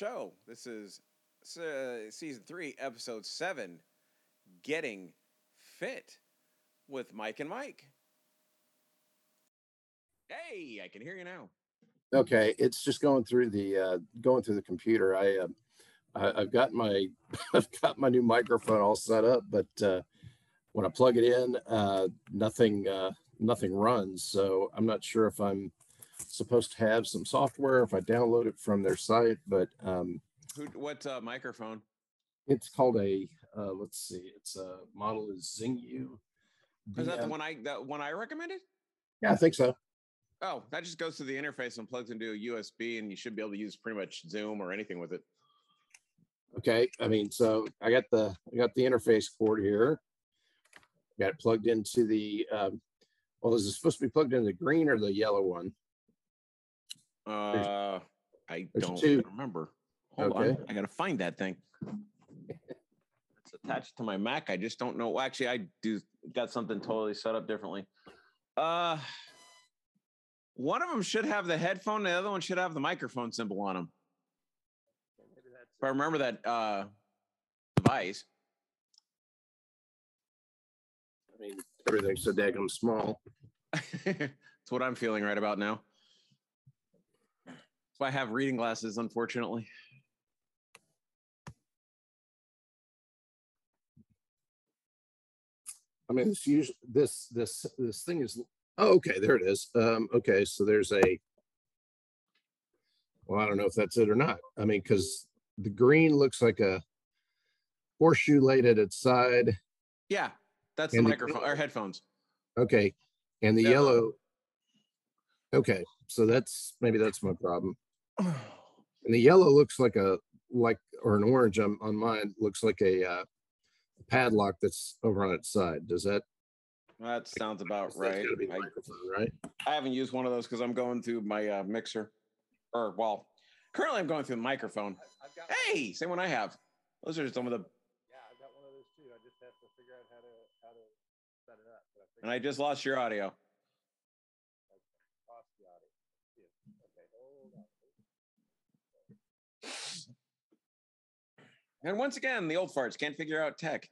show. This is uh, season three, episode seven Getting Fit with Mike and Mike. Hey, I can hear you now. Okay, it's just going through the uh, going through the computer. I, uh, I I've got my I've got my new microphone all set up, but uh, when I plug it in, uh, nothing uh, nothing runs. So I'm not sure if I'm supposed to have some software if I download it from their site, but um, Who? What uh, microphone? it's called a uh, let's see, it's a model is Zingu. Is that the one I the one I recommended? Yeah, I think so. Oh, that just goes to the interface and plugs into a USB, and you should be able to use pretty much Zoom or anything with it. Okay, I mean, so I got the I got the interface cord here. Got it plugged into the. Um, well, is it supposed to be plugged in the green or the yellow one? Uh, I there's don't two. remember. Hold on, Okay. I gotta find that thing. It's attached to my Mac. I just don't know. Actually, I do got something totally set up differently. Uh, one of them should have the headphone. The other one should have the microphone symbol on them. If I remember that uh device. I mean, everything's so daggum small. It's what I'm feeling right about now. Why I have reading glasses, unfortunately. I mean, this usually this this this thing is. Oh, okay, there it is. Um, okay, so there's a. Well, I don't know if that's it or not. I mean, because the green looks like a horseshoe laid at its side. Yeah, that's the And the- microphone or headphones. Okay, and the Yeah. yellow. Okay, so that's maybe that's my problem. And the yellow looks like a like or an orange on, on mine looks like a uh, padlock that's over on its side. Does that That sounds about that's right. gotta be the I, right? I haven't used one of those because I'm going through my uh, mixer, or well, currently I'm going through the microphone. I've got Hey, same one I have. Those are some of the, yeah, I've got one of those too. I just have to figure out how to how to set it up. But I and I just lost your audio. off the audio. Yeah. Okay, hold on. And once again, the old farts can't figure out tech.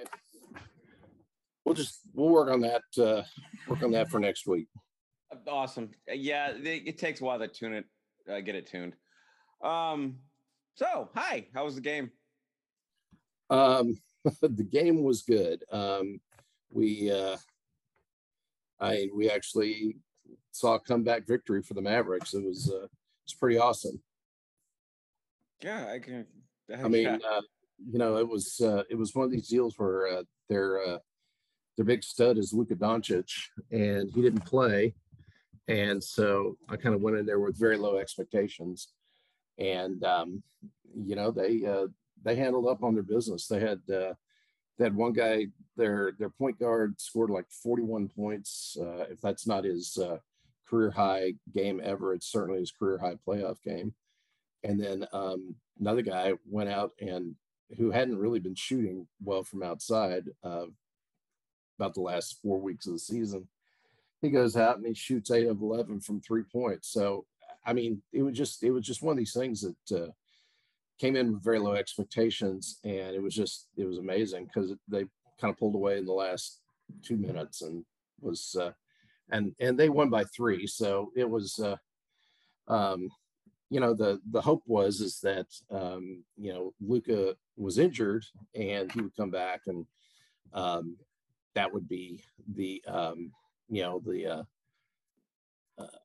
Okay. We'll just we'll work on that uh work on that for next week. Awesome. Yeah, it, it takes a while to tune it, uh, get it tuned. Um, so hi, how was the game? Um the game was good. Um we uh I we actually saw a comeback victory for the Mavericks. It was uh it's pretty awesome. Yeah, I can. I mean, uh, you know, it was uh, it was one of these deals where uh, their uh, their big stud is Luka Doncic, and he didn't play, and so I kind of went in there with very low expectations, and um, you know they uh, they handled up on their business. They had uh, they had one guy their their point guard scored like 41 points. Uh, if that's not his uh, career high game ever, it's certainly his career high playoff game. And then um, another guy went out and who hadn't really been shooting well from outside uh, about the last four weeks of the season. He goes out and he shoots eight of eleven from three points. So I mean, it was just it was just one of these things that uh, came in with very low expectations, and it was just it was amazing because they kind of pulled away in the last two minutes and was uh, and and they won by three, so it was uh, um, you know, the the hope was is that um, you know Luka was injured and he would come back and um, that would be the um, you know the uh, uh,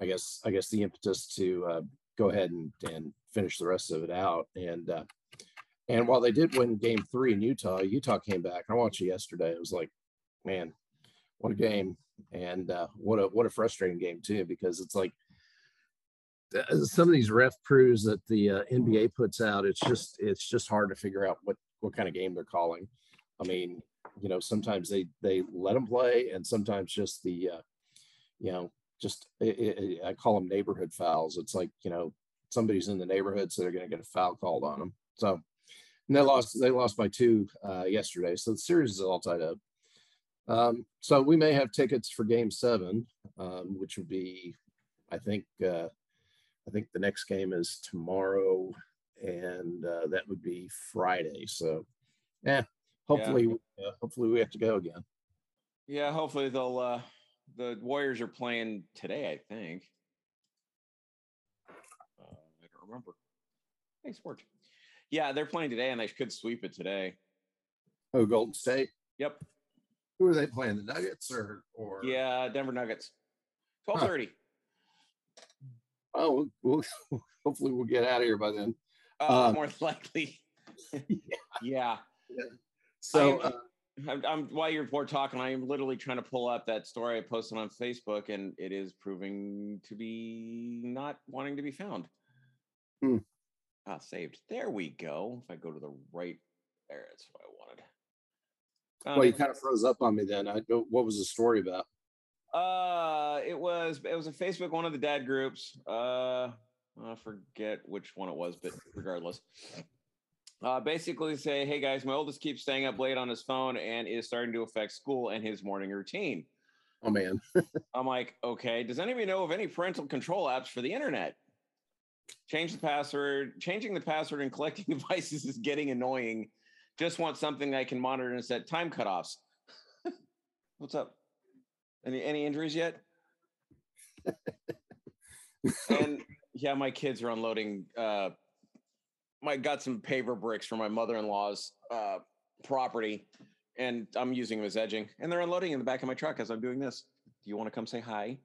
I guess I guess the impetus to uh, go ahead and and finish the rest of it out and uh, and while they did win Game Three in Utah, Utah came back. I watched it yesterday. It was like, man, what a game and uh, what a what a frustrating game too because it's like some of these ref crews that the uh, NBA puts out, it's just it's just hard to figure out what what kind of game they're calling. I mean, you know, sometimes they they let them play, and sometimes just the, uh, you know, just it, it, I call them neighborhood fouls. It's like you know somebody's in the neighborhood, so they're going to get a foul called on them. So, and they lost they lost by two uh, yesterday, so the series is all tied up. Um, so we may have tickets for Game Seven, um, which would be, I think. Uh, I think the next game is tomorrow, and uh, that would be Friday. So, yeah, hopefully, yeah. Uh, hopefully we have to go again. Yeah, hopefully they'll. Uh, the Warriors are playing today, I think. Uh, I don't remember. Hey, sports. Yeah, they're playing today, and they could sweep it today. Oh, Golden State. Yep. Who are they playing? The Nuggets or or? Yeah, Denver Nuggets. Twelve thirty. Huh oh, we'll, hopefully we'll get out of here by then. Uh, um, more likely. yeah. yeah. So, uh, I'm, I'm, while you're talking, I am literally trying to pull up that story I posted on Facebook, and it is proving to be not wanting to be found. Hmm. Ah, saved. There we go. If I go to the right, there, that's what I wanted. Um, well, you kind of froze up on me then. I what was the story about? Uh, it was it was a Facebook one of the dad groups. Uh, I forget which one it was, but regardless. Uh, basically say, hey guys, my oldest keeps staying up late on his phone and is starting to affect school and his morning routine. Oh man. I'm like, okay, does anybody know of any parental control apps for the internet? Change the password. Changing the password and collecting devices is getting annoying. Just want something I can monitor and set time cutoffs. What's up? Any any injuries yet? and yeah, my kids are unloading. Uh, I got some paver bricks for my mother-in-law's uh, property, and I'm using them as edging. And they're unloading in the back of my truck as I'm doing this. Do you want to come say hi?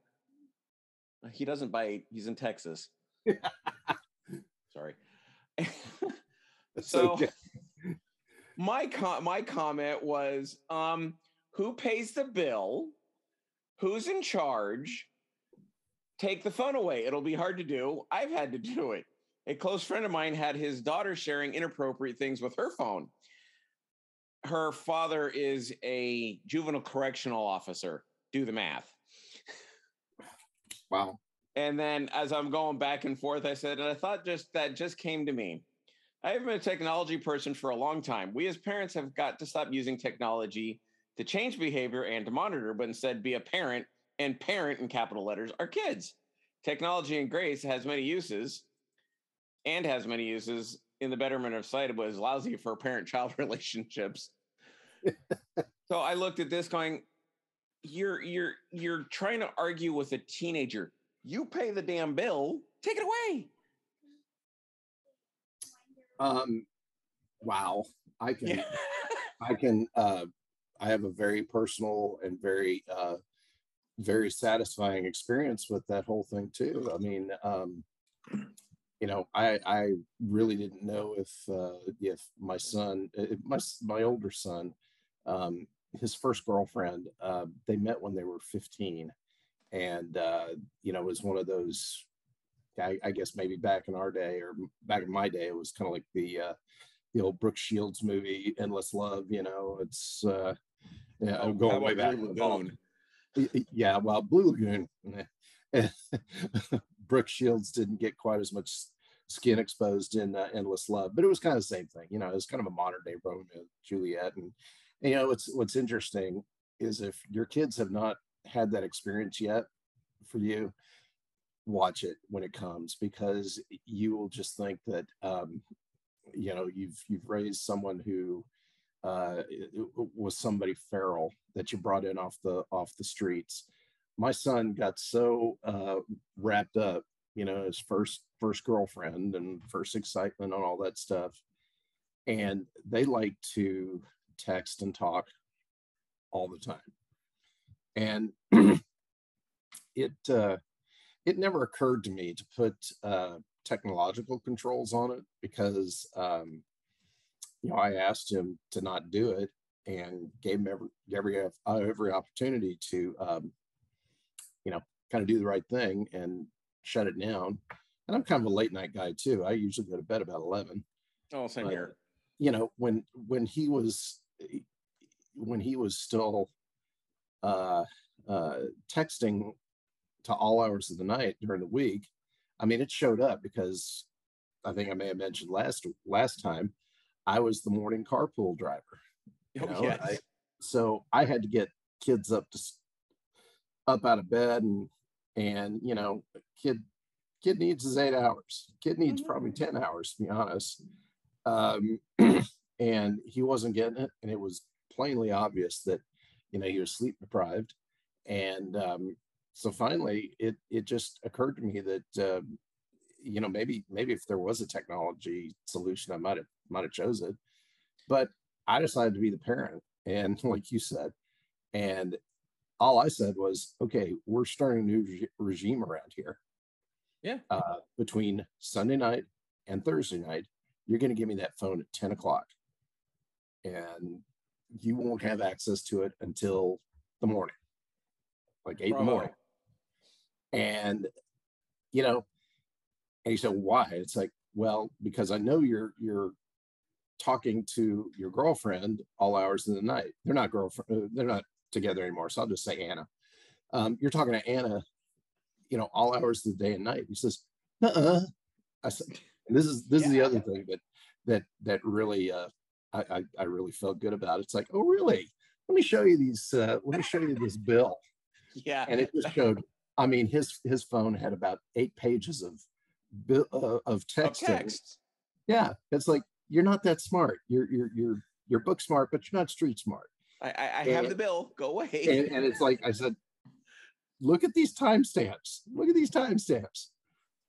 He doesn't bite. He's in Texas. Sorry. so, my com- my comment was, um, who pays the bill? Who's in charge? Take the phone away. It'll be hard to do. I've had to do it. A close friend of mine had his daughter sharing inappropriate things with her phone. Her father is a juvenile correctional officer. Do the math. Wow. And then as I'm going back and forth, I said, and I thought just that just came to me. I have been a technology person for a long time. We as parents have got to stop using technology to change behavior and to monitor, but instead be a parent and parent in capital letters are kids. Technology and grace has many uses and has many uses in the betterment of sight, but is lousy for parent child relationships. so I looked at this going, you're you're you're trying to argue with a teenager. You pay the damn bill, take it away. Um wow. I can yeah. I can uh I have a very personal and very uh, very satisfying experience with that whole thing too. I mean, um, you know, I I really didn't know if uh, if my son, if my my older son, um, his first girlfriend, uh, they met when they were 15, and uh, you know, it was one of those. I, I guess maybe back in our day or back in my day, it was kind of like the uh, the old Brooke Shields movie, Endless Love. You know, it's uh, yeah, I'm going way back. Lagoon? Yeah, well, Blue Lagoon. Brooke Shields didn't get quite as much skin exposed in uh, Endless Love, but it was kind of the same thing. You know, it was kind of a modern day Romeo and Juliet, and, and you know, what's what's interesting is if your kids have not had that experience yet, for you, watch it when it comes because you will just think that um, you know you've you've raised someone who uh, was somebody feral that you brought in off the off the streets. My son got so uh, wrapped up you know, his first first girlfriend and first excitement and all that stuff. And they like to text and talk all the time. And it uh, it never occurred to me to put uh, technological controls on it because um, you know I asked him to not do it and gave him every every uh, every opportunity to um, you know kind of do the right thing and shut it down. And I'm kind of a late night guy too. I usually go to bed about eleven. Oh, same But, here. You know when when he was when he was still uh, uh, texting to all hours of the night during the week. I mean, it showed up because I think I may have mentioned last last time I was the morning carpool driver. you Oh, yes. I- so I had to get kids up to up out of bed and and you know, kid kid needs his eight hours. Kid needs Mhm. probably ten hours to be honest. Um, and he wasn't getting it, and it was plainly obvious that you know he was sleep deprived. And um, so finally, it it just occurred to me that um, you know maybe maybe if there was a technology solution, I might have might have chose it. But I decided to be the parent, and like you said, and all I said was, okay, we're starting a new regi- regime around here. Yeah. Uh, between Sunday night and Thursday night, you're going to give me that phone at 10 o'clock. And you won't have access to it until the morning, like eight in the morning. And, you know, and he said, why? It's like, well, because I know you're, you're talking to your girlfriend all hours of the night. They're not girlfriend, uh, they're not together anymore. So I'll just say Anna. Um, you're talking to Anna, you know, all hours of the day and night. He says, uh I said, and this is this is the other thing that that that really uh I, I I really felt good about. It's like, oh really? Let me show you these uh let me show you this bill. Yeah. And it just showed, I mean, his his phone had about eight pages of bill uh, of Of texting. text. Yeah. It's like you're not that smart. You're you're you're you're book smart, but you're not street smart. I, I, I have And- the bill. Go away. and, and it's like I said, look at these timestamps. Look at these timestamps.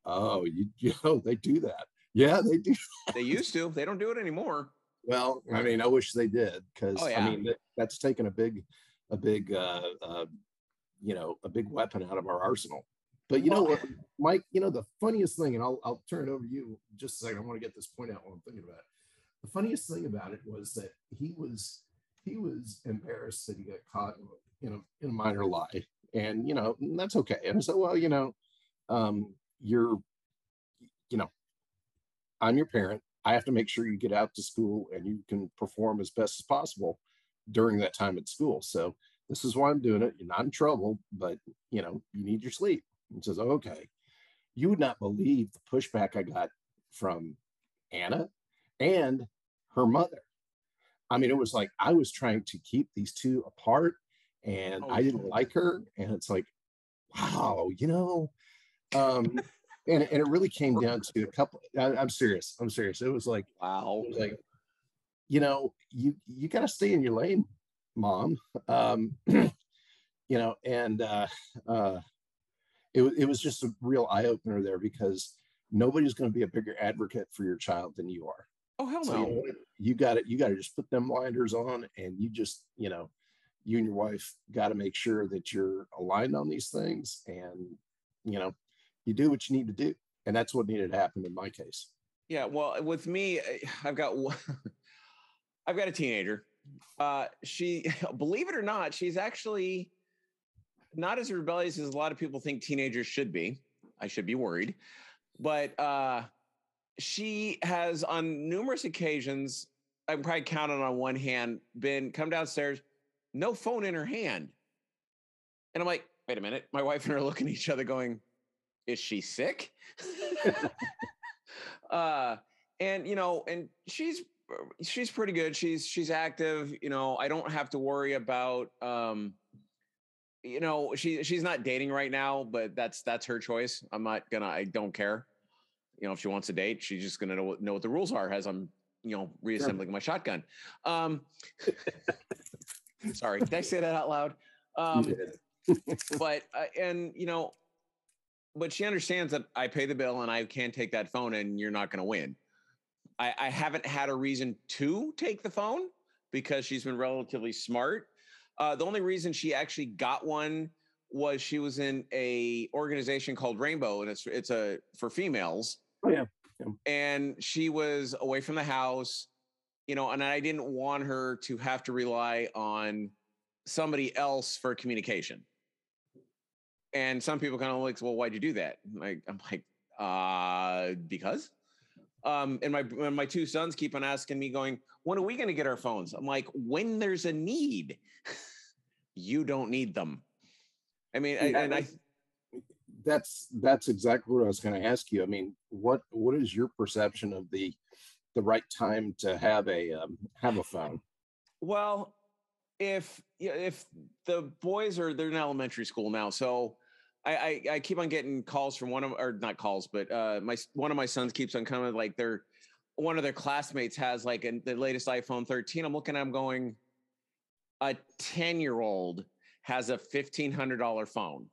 Oh, you, you know they do that. Yeah, they do. they used to. They don't do it anymore. Well, I mean, I wish they did because Oh, I mean that, that's taken a big, a big, uh, uh, you know, a big weapon out of our arsenal. But you know what, Mike? You know the funniest thing, and I'll I'll turn it over to you just a second. I want to get this point out while I'm thinking about it. The funniest thing about it was that he was he was embarrassed that he got caught in a in a minor lie, and you know that's okay. And I said, well, you know, um, you're, you know, I'm your parent. I have to make sure you get out to school and you can perform as best as possible during that time at school. So this is why I'm doing it. You're not in trouble, but you know, you need your sleep. And says, okay. You would not believe the pushback I got from Anna and her mother. I mean, it was like I was trying to keep these two apart and Oh, I didn't like her. And it's like, wow, you know, um, and, and it really came down to a couple. I, I'm serious. I'm serious. It was like, Wow. was like, you know, you you got to stay in your lane, mom. Um, you know, and uh, uh, it it was just a real eye opener there because nobody's going to be a bigger advocate for your child than you are. Oh hell So you, no. know you got it. You got to just put them blinders on, and you just, you know, you and your wife got to make sure that you're aligned on these things, and you know, you do what you need to do, and that's what needed to happen in my case. Yeah, well, with me, I- I've got one, I've got a teenager. Uh, she, believe it or not, she's actually not as rebellious as a lot of people think teenagers should be. I should be worried, but uh, she has on numerous occasions. I'm probably counting on one hand. Been come downstairs, no phone in her hand, and I'm like, wait a minute. My wife and her are looking at each other, going, "Is she sick?" uh and you know and she's she's pretty good she's she's active you know i don't have to worry about um you know she she's not dating right now but that's that's her choice i'm not gonna i don't care you know if she wants to date she's just gonna know, what- know what the rules are as i'm you know reassembling my shotgun um sorry did i say that out loud um but uh, and you know but she understands that I pay the bill and I can't take that phone and you're not going to win. I, I haven't had a reason to take the phone because she's been relatively smart. Uh, the only reason she actually got one was she was in a organization called Rainbow, and it's it's a for females. Oh yeah. yeah. And she was away from the house, you know, and I didn't want her to have to rely on somebody else for communication. And some people kind of like, well, why'd you do that? Like, I'm like, uh, because. Um, and my and my two sons keep on asking me, going, when are we going to get our phones? I'm like, when there's a need, you don't need them. I mean, I, and I. That's that's exactly what I was going to ask you. I mean, what what is your perception of the the right time to have a um, have a phone? Well, if if the boys are they're in elementary school now, so I, I, I keep on getting calls from one of or not calls, but uh, my one of my sons keeps on coming like they're one of their classmates has like a, the latest iPhone 13. I'm looking them going, a 10 year old has a $1,500 phone.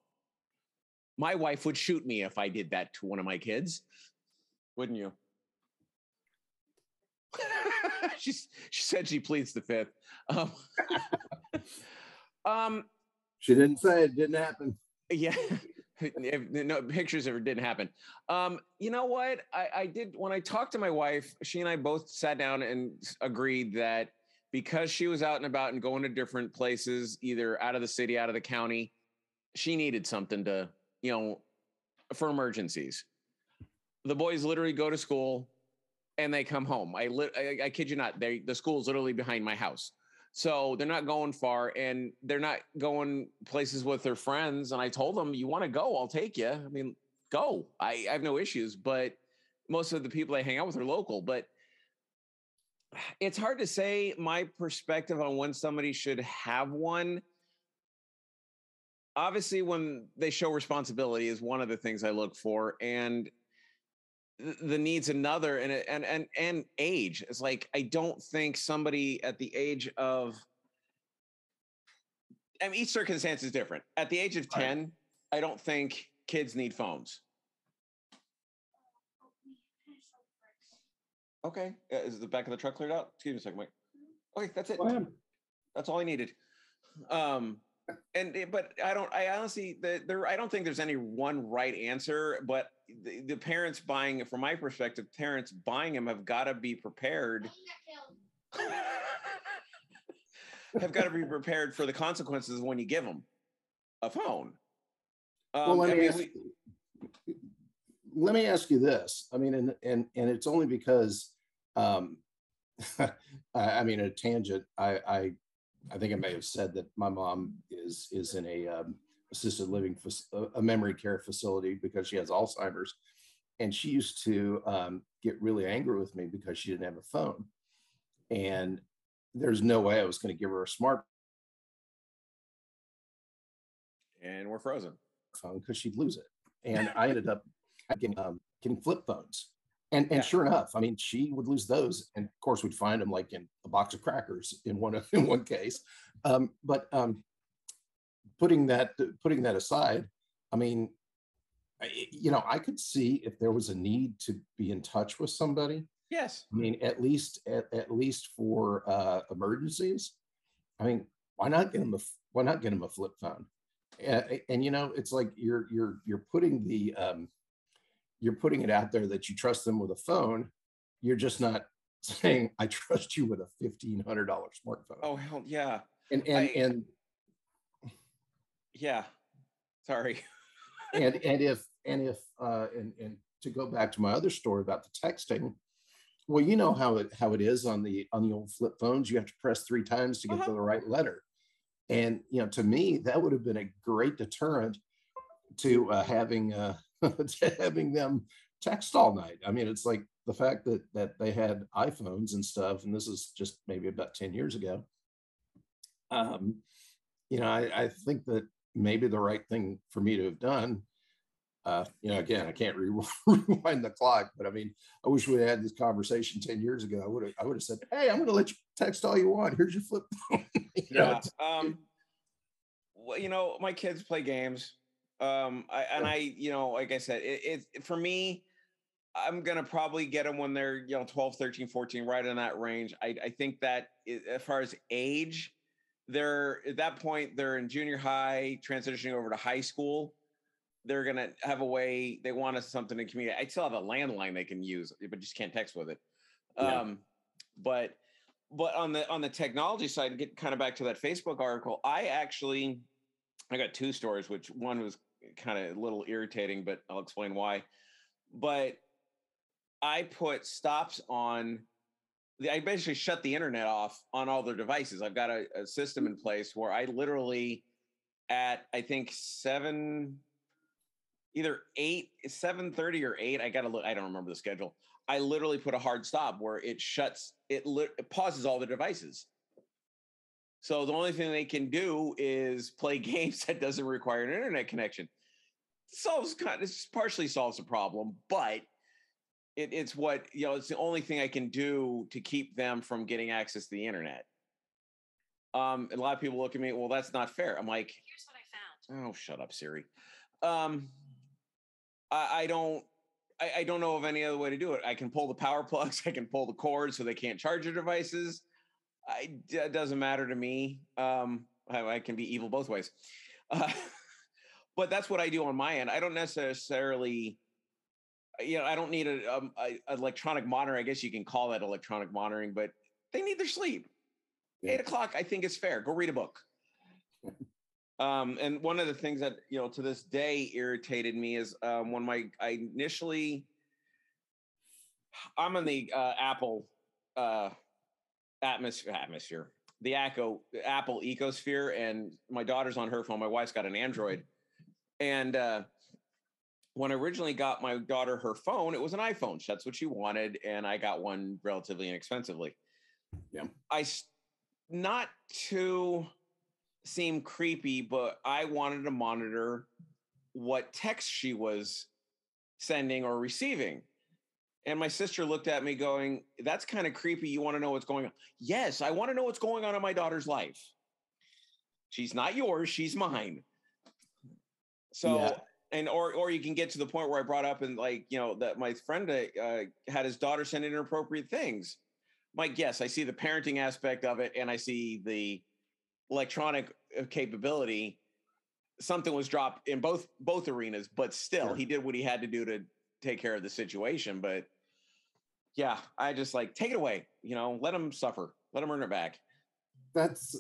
My wife would shoot me if I did that to one of my kids. Wouldn't you? she, she said she pleads the fifth. Um, um, she didn't say it didn't happen. Yeah. no pictures of it didn't happen. Um, you know what? I, I did when I talked to my wife, she and I both sat down and agreed that because she was out and about and going to different places, either out of the city, out of the county, she needed something to, you know, for emergencies. The boys literally go to school and they come home. I, li- I, I kid you not, they the school's literally behind my house. So they're not going far and they're not going places with their friends. And I told them, you want to go, I'll take you. I mean, go. I, I have no issues, but most of the people I hang out with are local. But it's hard to say my perspective on when somebody should have one. Obviously, when they show responsibility is one of the things I look for. And the needs another and and and and age it's like i don't think somebody at the age of I mean, each circumstance is different. At the age of 10, right. I don't think kids need phones. Okay. Uh, is the back of the truck cleared out? Excuse me a second, Mike. Okay, that's it. That's all I needed. Um, and eh, but I don't. I honestly, the, there. I don't think there's any one right answer. But the, the parents buying, from my perspective, parents buying them have got to be prepared. have got to be prepared for the consequences when you give them a phone. Um, well, let me, mean, ask, we, let me ask you this. I mean, and and and it's only because, um, I mean, a tangent. I I I think I may have said that my mom is is in a um, assisted living a memory care facility because she has Alzheimer's, and she used to um, get really angry with me because she didn't have a phone, and there's no way I was going to give her a smart. And we're frozen. Phone because she'd lose it, and I ended up getting um, getting flip phones and and yeah. sure enough, I mean, she would lose those, and of course, we'd find them like in a box of crackers in one in one case. Um, but um, putting that putting that aside, I mean, I, you know, I could see if there was a need to be in touch with somebody. Yes. I mean, at least at, at least for uh, emergencies. I mean, why not get them a why not get them a flip phone? And, and you know, it's like you're you're you're putting the um, you're putting it out there that you trust them with a phone. You're just not saying, I trust you with a $1,500 smartphone. Oh, hell yeah. And, and, I, and yeah, sorry. and, and if, and if, uh, and, and to go back to my other story about the texting, well, you know how it, how it is on the, on the old flip phones, you have to press three times to get uh-huh. to the right letter. And, you know, to me, that would have been a great deterrent to uh, having, uh, to having them text all night. I mean, it's like the fact that that they had iPhones and stuff, and this is just maybe about 10 years ago. Um, you know, I, I think that maybe the right thing for me to have done. Uh, you know, again, I can't re- rewind the clock, but I mean, I wish we had this conversation 10 years ago. I would have I would have said, Hey, I'm gonna let you text all you want. Here's your flip phone. you yeah. Know, um well, you know, my kids play games Um, I, and I, you know, like I said, it, it for me, I'm gonna probably get them when they're you know 12, 13, 14, right in that range. I, I think that as far as age, they're at that point they're in junior high, transitioning over to high school. They're gonna have a way they want us something to community. I still have a landline they can use, but just can't text with it. Yeah. Um, but but on the on the technology side, get kind of back to that Facebook article. I actually I got two stories, which one was kind of a little irritating, but I'll explain why. But I put stops on I basically shut the internet off on all their devices. I've got a, a system in place where I literally at I think seven either eight, seven thirty or eight. I gotta look, I don't remember the schedule. I literally put a hard stop where it shuts, it, li- it pauses all the devices. So the only thing they can do is play games that doesn't require an internet connection. Solves kind of partially solves the problem, but it, it's what you know. It's the only thing I can do to keep them from getting access to the internet. Um, a lot of people look at me, well, that's not fair. I'm like, Here's what I found. oh, shut up, Siri. Um, I, I don't. I, I don't know of any other way to do it. I can pull the power plugs. I can pull the cords so they can't charge their devices. I, it doesn't matter to me. Um, I, I can be evil both ways. Uh, but that's what I do on my end. I don't necessarily, you know, I don't need a, um, a electronic monitor. I guess you can call that electronic monitoring, but they need their sleep. Yeah. Eight o'clock, I think is fair. Go read a book. Um, and one of the things that you know to this day irritated me is um, when my I initially I'm on the uh, Apple uh, atmosphere atmosphere the Echo Apple ecosphere, and my daughter's on her phone. My wife's got an Android, and uh, when I originally got my daughter her phone, it was an iPhone. That's what she wanted, and I got one relatively inexpensively. Yeah. I not to seem creepy, but I wanted to monitor what text she was sending or receiving. And my sister looked at me going, That's kind of creepy. You want to know what's going on? Yes, I want to know what's going on in my daughter's life. She's not yours, she's mine. So, Yeah. and or or you can get to the point where I brought up and like, you know, that my friend uh, had his daughter send inappropriate things. Mike, yes, I see the parenting aspect of it and I see the electronic uh, capability. Something was dropped in both both arenas, but still, Sure. he did what he had to do to take care of the situation. But yeah, I just like take it away. You know, let him suffer. Let him earn it back. that's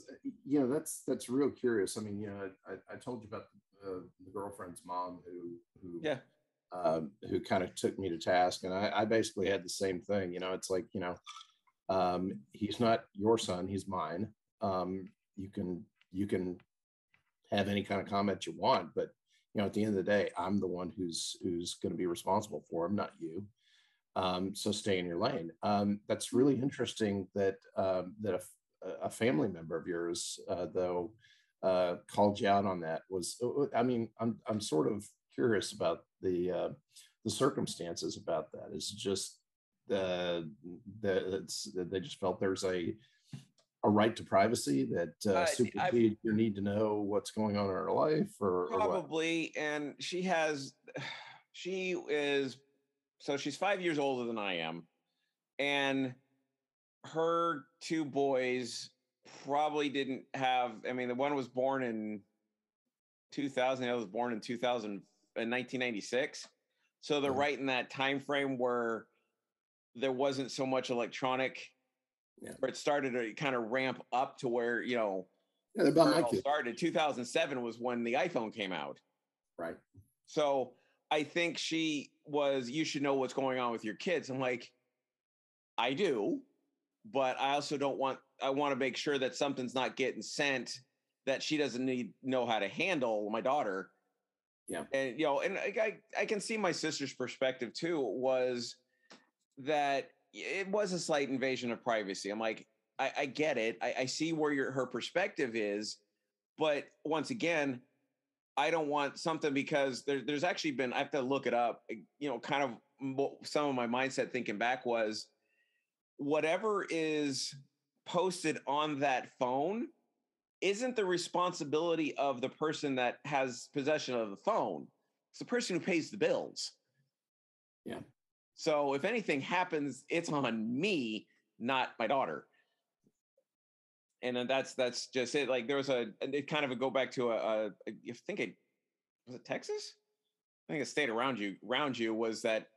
you know that's that's real curious. I mean, you know, I, I told you about uh, the girlfriend's mom who who Yeah. um, who kind of took me to task, and I, I basically had the same thing. You know, it's like you know, um, he's not your son, he's mine. Um, you can you can have any kind of comment you want, but you know, at the end of the day, I'm the one who's who's going to be responsible for him, not you. Um, so stay in your lane. Um, that's really interesting that um, that a family member of yours, uh, though, uh, called you out on that. Was uh, I mean, I'm I'm sort of curious about the uh, the circumstances about that. Is it just uh, it's that they just felt there's a a right to privacy that uh, supersedes your need to know what's going on in her life, or, or? Probably, and she has. She is so she's five years older than I am, and her two boys probably didn't have. I mean, the one was born in 2000. The other was born in 2000, in 1996. So they're Yeah. right in that time frame where there wasn't so much electronic. Yeah. Where it started to kind of ramp up to where you know Yeah, about my all kid, started. 2007 was when the iPhone came out. right? So I think she was, you should know what's going on with your kids. I'm like, I do, but I also don't want, I want to make sure that something's not getting sent that she doesn't need know how to handle my daughter. Yeah. And, you know, and I, I, I can see my sister's perspective too was that it was a slight invasion of privacy. I'm like, I, I get it. I, I see where your, her perspective is, but once again, I don't want something because there, there's actually been I have to look it up. eh, You know, kind of some of my mindset thinking back was whatever is posted on that phone isn't the responsibility of the person that has possession of the phone. It's the person who pays the bills. Yeah. So if anything happens, it's on me, not my daughter. And then that's that's just it. Like there was a it kind of a go back to a, a I think it was it Texas? I think a state around you around you was that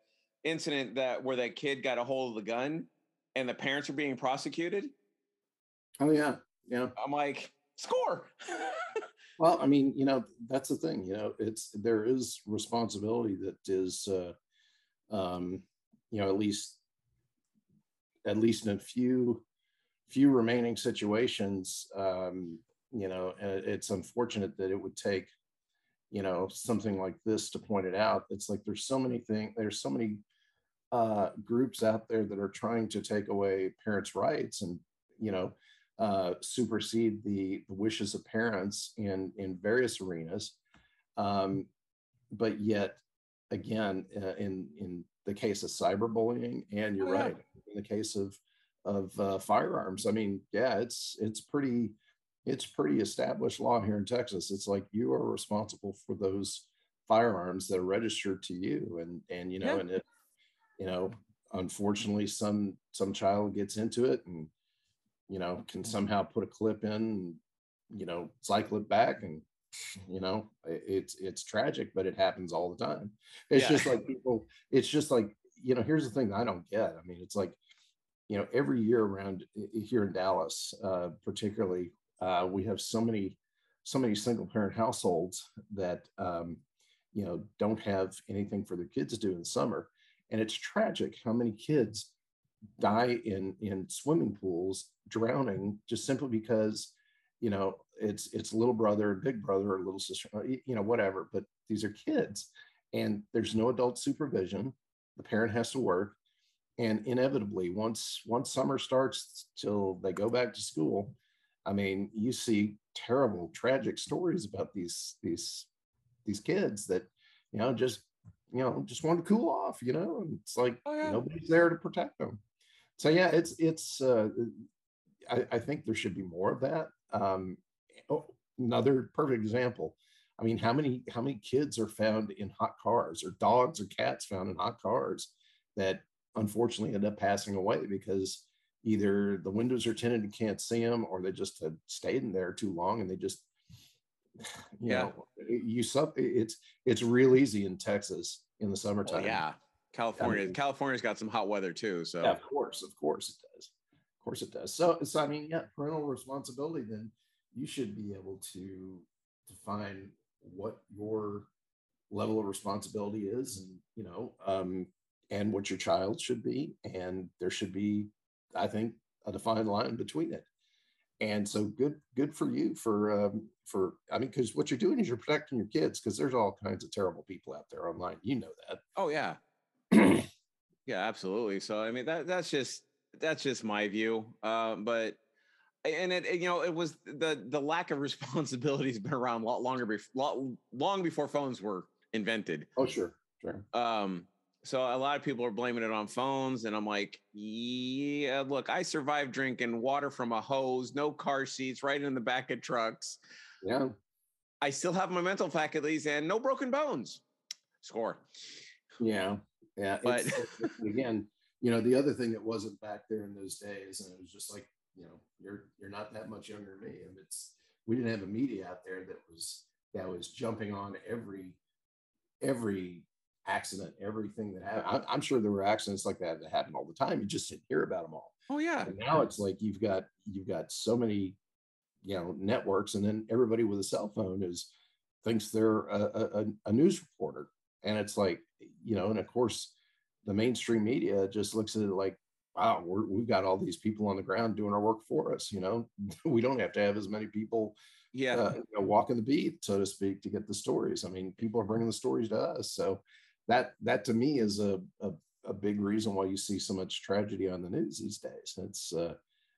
incident that where that kid got a hold of the gun and the parents are being prosecuted. Oh yeah, yeah. I'm like, score. Well, I mean, you know, that's the thing. You know, it's there is responsibility that is, uh, um, you know, at least, at least in a few, few remaining situations. Um, you know, it's unfortunate that it would take, you know, something like this to point it out. It's like there's so many things. There's so many uh, groups out there that are trying to take away parents' rights, and you know, uh, supersede the, the, wishes of parents in in various arenas. Um, but yet, again, uh, in in the case of cyberbullying, and you're oh, right, in the case of of uh, firearms, I mean, yeah, it's it's pretty it's pretty established law here in Texas. It's like you are responsible for those firearms that are registered to you, and and you know, yeah. and it, you know, unfortunately, some some child gets into it and you know, can somehow put a clip in, and, you know, cycle it back and you know? It's it's tragic but it happens all the time. It's yeah. just like people it's just like you know here's the thing i don't get. I mean it's like you know every year around here in dallas uh, particularly uh, we have so many so many single parent households that um, you know don't have anything for their kids to do in the summer. And it's tragic how many kids die in in swimming pools drowning just simply because you know it's it's little brother big brother or little sister uh, you know whatever but these are kids and there's no adult supervision the parent has to work and inevitably once once summer starts till they go back to school i mean you see terrible tragic stories about these these these kids that you know just you know just want to cool off you know and it's like oh, yeah. nobody's there to protect them so yeah, it's it's. Uh, I, I, think there should be more of that. Um, oh, another perfect example. I mean, how many how many kids are found in hot cars, or dogs or cats found in hot cars that unfortunately end up passing away because either the windows are tinted and can't see them, or they just have stayed in there too long and they just you yeah. know you sub it's it's real easy in Texas in the summertime. Well, yeah, California, I mean, California's got some hot weather too. So yeah, of course, of course it does. Of course it does. So, so I mean, yeah, parental responsibility. Then you should be able to define what your level of responsibility is, and you know, um, and what your child should be, and there should be, I think, a defined line between it. And so, good, good for you for um, for I mean, because what you're doing is you're protecting your kids because there's all kinds of terrible people out there online. You know that. Oh yeah, yeah, absolutely. So I mean that that's just that's just my view. Uh, but and it, it, you know it was the the lack of responsibility has been around a lot longer before long before phones were invented. Oh sure, sure. Um, so a lot of people are blaming it on phones, and I'm like, yeah, look, I survived drinking water from a hose, no car seats, right in the back of trucks. Yeah. I still have my mental faculties and no broken bones. Score. Yeah. Yeah, but again, you know, the other thing that wasn't back there in those days, and it was just like, you know, you're you're not that much younger than me, and it's we didn't have a media out there that was that was jumping on every every accident, everything that happened. I'm sure there were accidents like that that happened all the time. You just didn't hear about them all. Oh yeah. And now it's like you've got you've got so many, you know, networks, and then everybody with a cell phone is thinks they're a, a, a news reporter, and it's like you know, and of course, the mainstream media just looks at it like, wow, we have got all these people on the ground doing our work for us. You know, we don't have to have as many people, yeah, uh, you know, walking the beat, so to speak, to get the stories. I mean, people are bringing the stories to us, so that that to me is a a, a big reason why you see so much tragedy on the news these days. It's uh,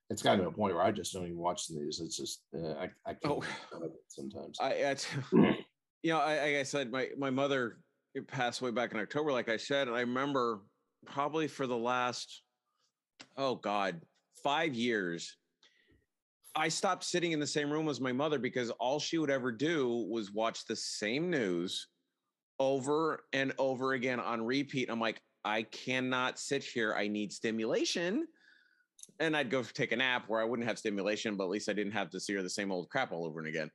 it's gotten to a point where I just don't even watch the news. It's just uh, I I can't oh, sometimes. I, I you know, I, like I said, my my mother passed away back in October, like I said. And I remember probably for the last, oh God, five years, I stopped sitting in the same room as my mother because all she would ever do was watch the same news over and over again on repeat. I'm like, I cannot sit here. I need stimulation. And I'd go take a nap where I wouldn't have stimulation, but at least I didn't have to see her the same old crap all over and again.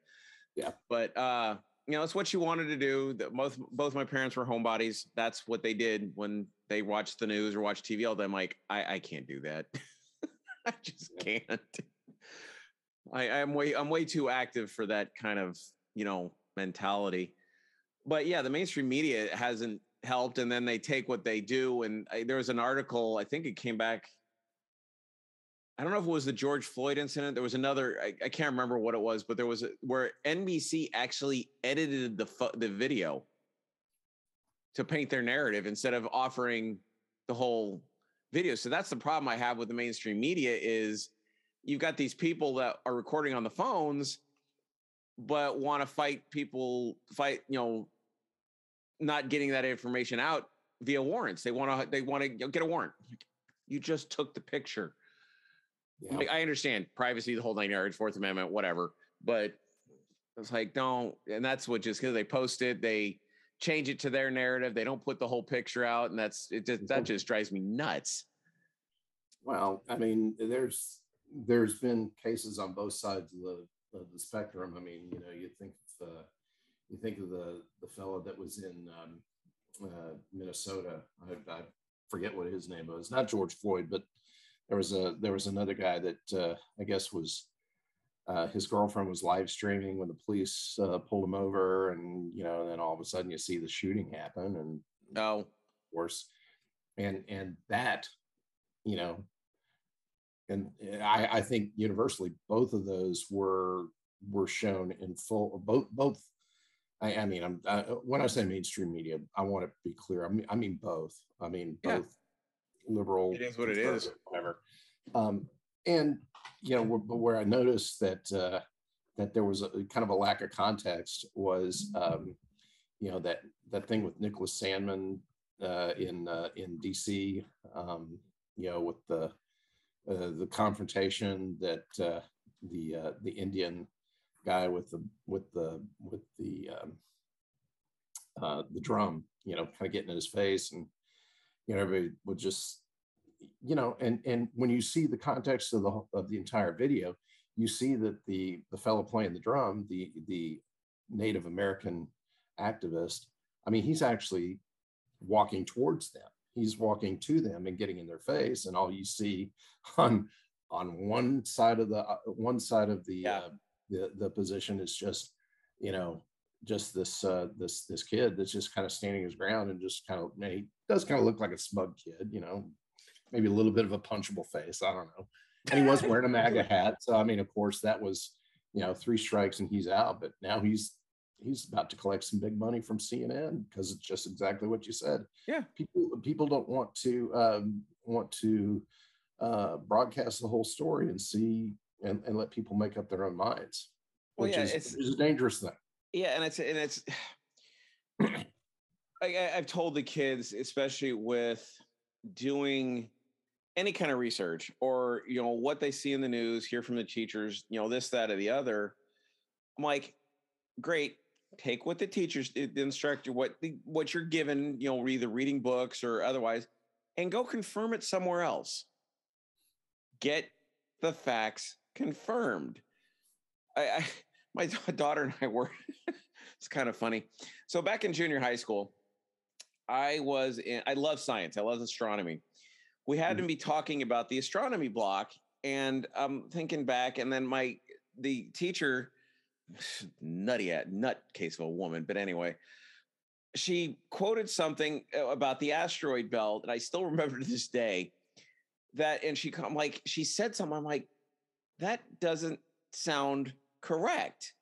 Yeah. But uh, you know, it's what she wanted to do. That both both my parents were homebodies. That's what they did when they watched the news or watched TV all day. I'm like, I, I can't do that. I just can't. I, I'm way I'm way too active for that kind of you know mentality. But yeah, the mainstream media hasn't helped, and then they take what they do. And I, there was an article, I think it came back. I don't know if it was the George Floyd incident. There was another. I, I can't remember what it was, but there was a, where NBC actually edited the fo- the video to paint their narrative instead of offering the whole video. So that's the problem I have with the mainstream media is you've got these people that are recording on the phones but want to fight people fight you know not getting that information out via warrants they want to they want to get a warrant you just took the picture Yeah. Like, i understand privacy the whole nine yards fourth amendment whatever but it's like don't and that's what just because they post it they change it to their narrative they don't put the whole picture out and that's it just that just drives me nuts Well, I mean, there's there's been cases on both sides of the of the spectrum. I mean, you know, you think of uh, you think of the the fellow that was in um, uh, Minnesota. I, I forget what his name was. Not George Floyd, but there was a there was another guy that uh, I guess was uh, his girlfriend was live streaming when the police uh, pulled him over, and you know, then all of a sudden you see the shooting happen, and oh of course, and and that, you know, and I, I think universally both of those were were shown in full. Both both. I, I mean, I'm I, when I say mainstream media, I want to be clear. I mean, I mean both. I mean both liberal. It is what it is. Whatever. Um, and you know, where, but where I noticed that uh, that there was a kind of a lack of context was, um, you know, that that thing with Nicholas Sandmann uh, in uh, in DC, um, you know, with the uh, the confrontation that uh, the uh, the Indian guy with the with the with the um, uh, the drum, you know, kind of getting in his face, and you know, everybody would just, you know, and and when you see the context of the of the entire video, you see that the the fellow playing the drum, the the Native American activist, I mean, he's actually walking towards them. He's walking to them and getting in their face, and all you see on on one side of the uh, one side of the Yeah. uh, the the position is just you know just this uh this this kid that's just kind of standing his ground and just kind of he does kind of look like a smug kid you know maybe a little bit of a punchable face i don't know and he was wearing a maga hat so i mean of course that was you know three strikes and he's out but now he's he's about to collect some big money from cnn because it's just exactly what you said Yeah. people people don't want to um want to uh broadcast the whole story and see and, and let people make up their own minds Well, which yeah, is, it's- is a dangerous thing Yeah, and it's and it's. I, I've told the kids, especially with doing any kind of research or you know what they see in the news, hear from the teachers, you know this, that, or the other. I'm like, great. Take what the teachers, the instructor, what the, what you're given, you know, either reading books or otherwise, and go confirm it somewhere else. Get the facts confirmed. I, I my daughter and I were it's kind of funny. So back in junior high school, I was in I love science. I love astronomy. We had to be talking about the astronomy block and I'm thinking back and then my the teacher nutty at nut case of a woman, but anyway, she quoted something uh, about the asteroid belt and I still remember to this day that and she I'm like she said something I'm like that doesn't sound correct.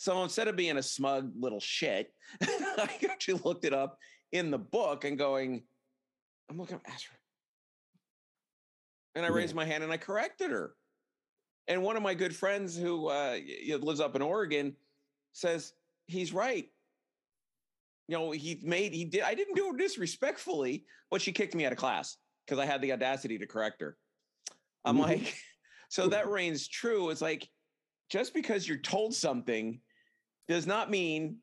So instead of being a smug little shit, I actually looked it up in the book and going, I'm looking at Astro. And I Yeah. raised my hand and I corrected her. And one of my good friends who uh, lives up in Oregon says, he's right. You know, he made, he did, I didn't do it disrespectfully, but she kicked me out of class because I had the audacity to correct her. I'm Mhm. like, so that reigns true. It's like just because you're told something does not mean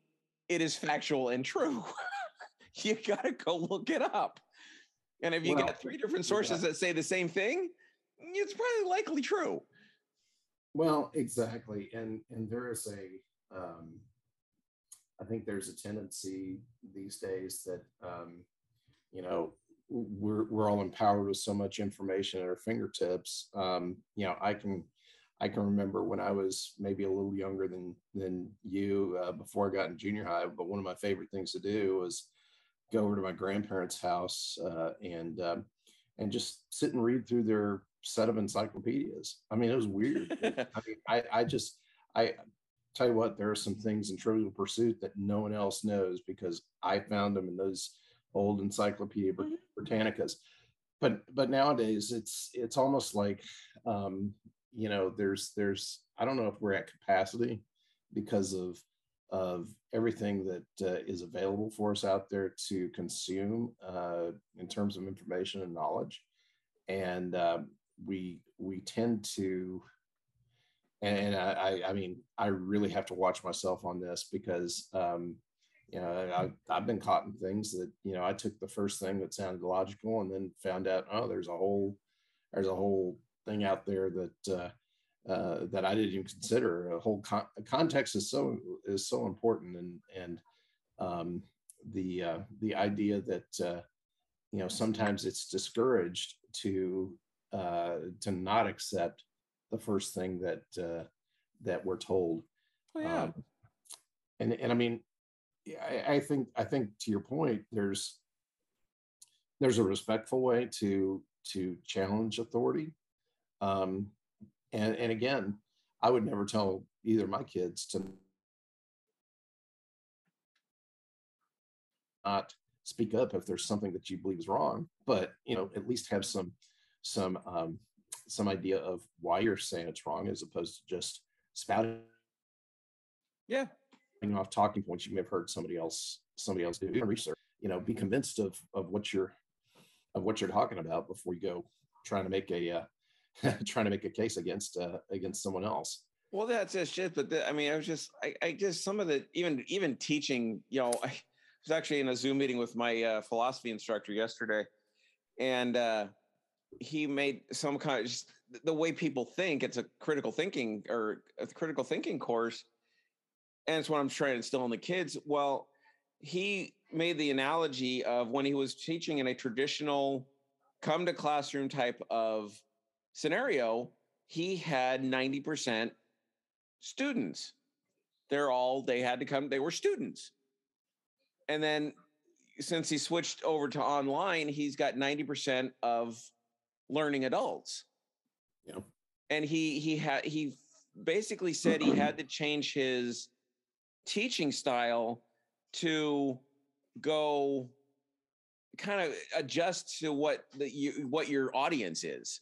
it is factual and true. you got to go look it up. And if you Well, got three different sources that say the same thing, it's probably likely true. Well, exactly, and and there is a, um, I think there's a tendency these days that, um, you know, we're we're all empowered with so much information at our fingertips. Um, you know, I can I can remember when I was maybe a little younger than than you uh, before I got in junior high. But one of my favorite things to do was go over to my grandparents' house uh, and um, and just sit and read through their set of encyclopedias. I mean, it was weird. I mean, I, I just, I tell you what, there are some things in Trivial Pursuit that no one else knows because I found them in those old Encyclopedia Mhm. Britannicas. But but nowadays, it's it's almost like, um, you know, there's there's I don't know if we're at capacity because of of everything that uh, is available for us out there to consume uh, in terms of information and knowledge. And uh, we we tend to and I, I mean i really have to watch myself on this because um you know I, i've been caught in things that you know i took the first thing that sounded logical and then found out oh there's a whole there's a whole thing out there that uh uh, that I didn't even consider. A whole con- context is so is so important, and and um, the uh, the idea that uh, you know sometimes it's discouraged to uh, to not accept the first thing that uh, that we're told. Oh, yeah. Um, and and I mean, I, I think I think to your point, there's there's a respectful way to to challenge authority. Um, and and again, I would never tell either of my kids to not speak up if there's something that you believe is wrong, but you know, at least have some some um, some idea of why you're saying it's wrong, as opposed to just spouting yeah. off talking points you may have heard somebody else somebody else do. Research, you know, be convinced of of what you're of what you're talking about before you go trying to make a uh, trying to make a case against uh, against someone else. Well, that's just shit. But the, I mean, I was just, I, I just some of the even even teaching. You know, I was actually in a Zoom meeting with my uh, philosophy instructor yesterday, and uh, he made some kind of just the way people think. It's a critical thinking or a critical thinking course, and it's what I'm trying to instill in the kids. Well, he made the analogy of when he was teaching in a traditional come to classroom type of scenario, he had 90% students. They're all, they had to come, they were students. And then since he switched over to online, he's got 90% of learning adults. Yeah. And he he had he basically said he had to change his teaching style to go kind of adjust to what the you what your audience is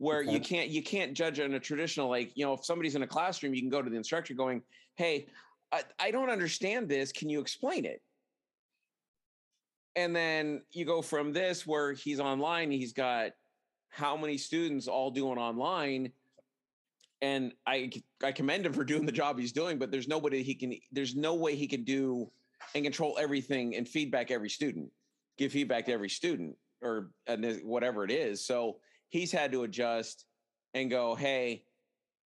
where you can't you can't judge on a traditional like you know if somebody's in a classroom you can go to the instructor going hey I, I don't understand this can you explain it and then you go from this where he's online he's got how many students all doing online and I I commend him for doing the job he's doing, but there's nobody he can. There's no way he can do and control everything and feedback every student, give feedback to every student or and whatever it is. So he's had to adjust and go, hey,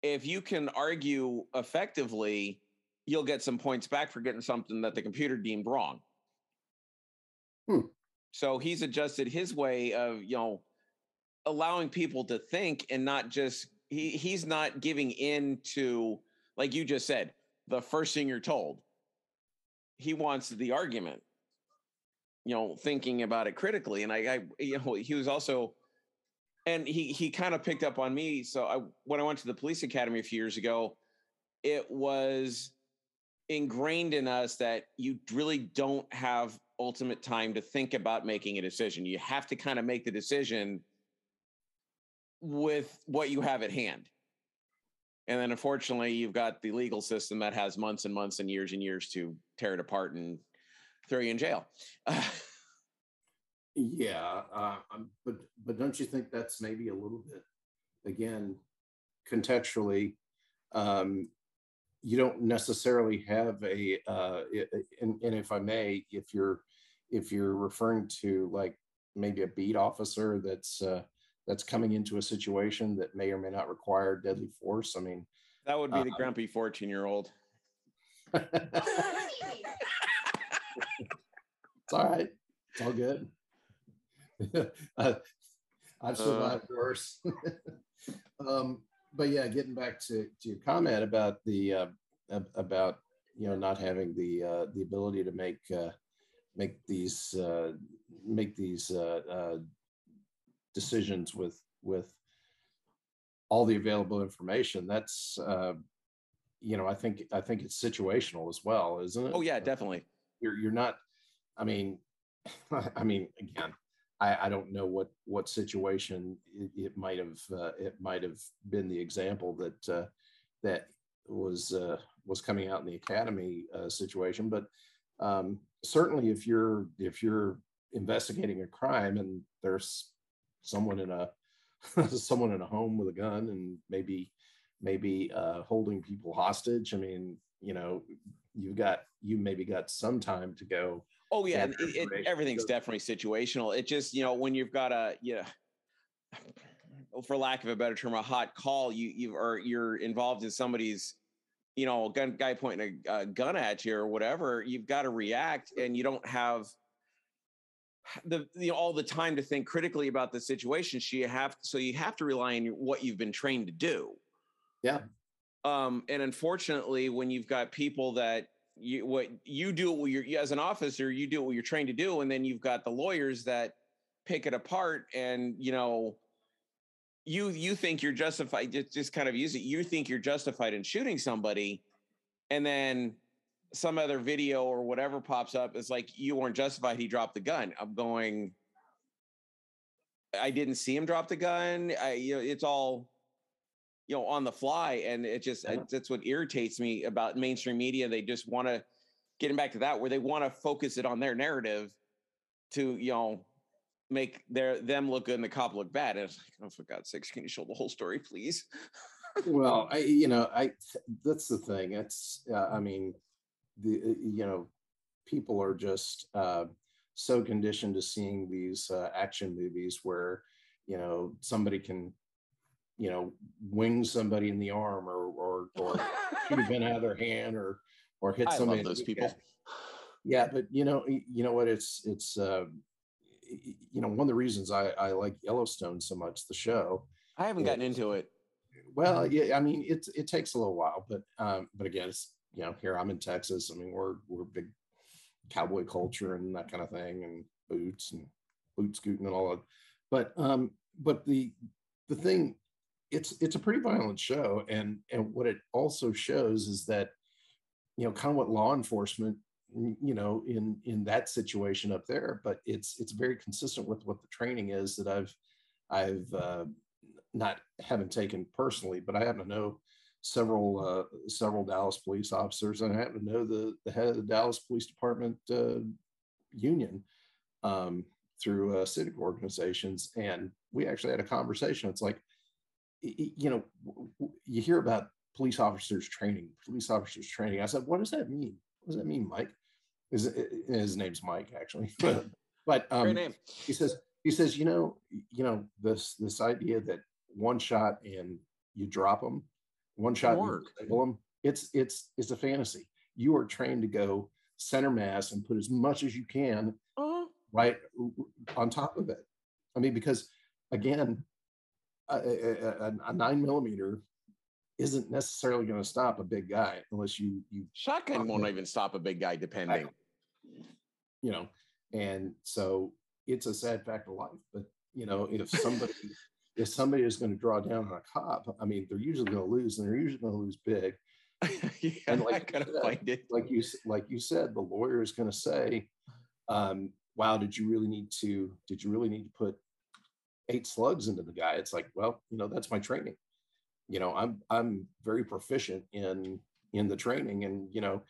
if you can argue effectively, you'll get some points back for getting something that the computer deemed wrong. Hmm. So he's adjusted his way of you know allowing people to think and not just he he's not giving in to like you just said the first thing you're told he wants the argument you know thinking about it critically and i, I you know he was also and he he kind of picked up on me so i when i went to the police academy a few years ago it was ingrained in us that you really don't have ultimate time to think about making a decision you have to kind of make the decision with what you have at hand. And then unfortunately, you've got the legal system that has months and months and years and years to tear it apart and throw you in jail. Yeah, uh, um, but but don't you think that's maybe a little bit again, contextually, um, you don't necessarily have a, uh, and, and if I may, if you're, if you're referring to like maybe a beat officer that's, uh, that's coming into a situation that may or may not require deadly force, I mean, That would be the Uh, grumpy 14 year old. It's all right. It's all good. Uh, I've survived worse. um, but yeah, getting back to, to your comment about the uh, about you know not having the uh, the ability to make uh, make these uh, make these uh, uh, decisions with with all the available information. That's uh, you know I think I think it's situational as well, isn't it? Oh, yeah, definitely. you're you're not i mean i mean again i i don't know what what situation it, it might have uh, it might have been the example that uh, that was uh, was coming out in the academy uh, situation but um certainly if you're if you're investigating a crime and there's someone in a someone in a home with a gun and maybe maybe uh holding people hostage i mean you know you've got you maybe got some time to go Oh yeah, it, it, everything's definitely situational. It just you know when you've got a yeah, for lack of a better term, a hot call. You you or you're involved in somebody's you know gun guy pointing a, a gun at you or whatever. You've got to react, and you don't have the you know, all the time to think critically about the situation. So you have so you have to rely on what you've been trained to do. Yeah. Um, and unfortunately, when you've got people that you what you do what you're as an officer, you do what you're trained to do, and then you've got the lawyers that pick it apart, and you know, you you think you're justified. Just just kind of use it. You think you're justified in shooting somebody, and then some other video or whatever pops up. It's like you weren't justified. He dropped the gun. I'm going. I didn't see him drop the gun. I, you know, it's all you know on the fly and it just it- that's what irritates me about mainstream media. They just want to getting back to that where they want to focus it on their narrative to you know make their them look good and the cop look bad. And it's like oh for god's sakes can you show the whole story please? Well i you know i that's the thing. It's uh, i mean the uh, you know people are just uh so conditioned to seeing these uh, action movies where you know somebody can you know wing somebody in the arm or or or shoot a gun out of their hand or or hit i somebody love those people. Yeah but you know you know what? It's it's uh you know one of the reasons i i like yellowstone so much the show i haven't gotten into it. Well yeah i mean it's it takes a little while but um but again it's you know here i'm in texas. I mean we're we're big cowboy culture and that kind of thing and boots and boot scooting and all that. But um but the the thing it's it's a pretty violent show and and what it also shows is that you know kind of what law enforcement you know in in that situation up there but it's it's very consistent with what the training is that i've i've uh, not haven't taken personally but i happen to know several uh, several dallas police officers and i happen to know the the head of the dallas police department uh, union um, through uh, civic organizations and we actually had a conversation. It's like you know you hear about police officers training police officers training. I said what does that mean? What does that mean mike? His, his name's mike actually. But um, great name. he says he says you know you know this this idea that one shot and you drop them one shot and you them it's it's it's a fantasy. You are trained to go center mass and put as much as you can uh, right on top of it. I mean because again a, a, a- nine millimeter isn't necessarily going to stop a big guy unless you you shotgun won't even stop a big guy depending. You know and so it's a sad fact of life but you know if somebody if somebody is going to draw down on a cop i mean they're usually going to lose and they're usually going to lose big. Yeah, And like i you gotta said, find it. like you like you said the lawyer is going to say um wow did you really need to did you really need to put eight slugs into the guy it's like well you know that's my training you know i'm i'm very proficient in in the training and you know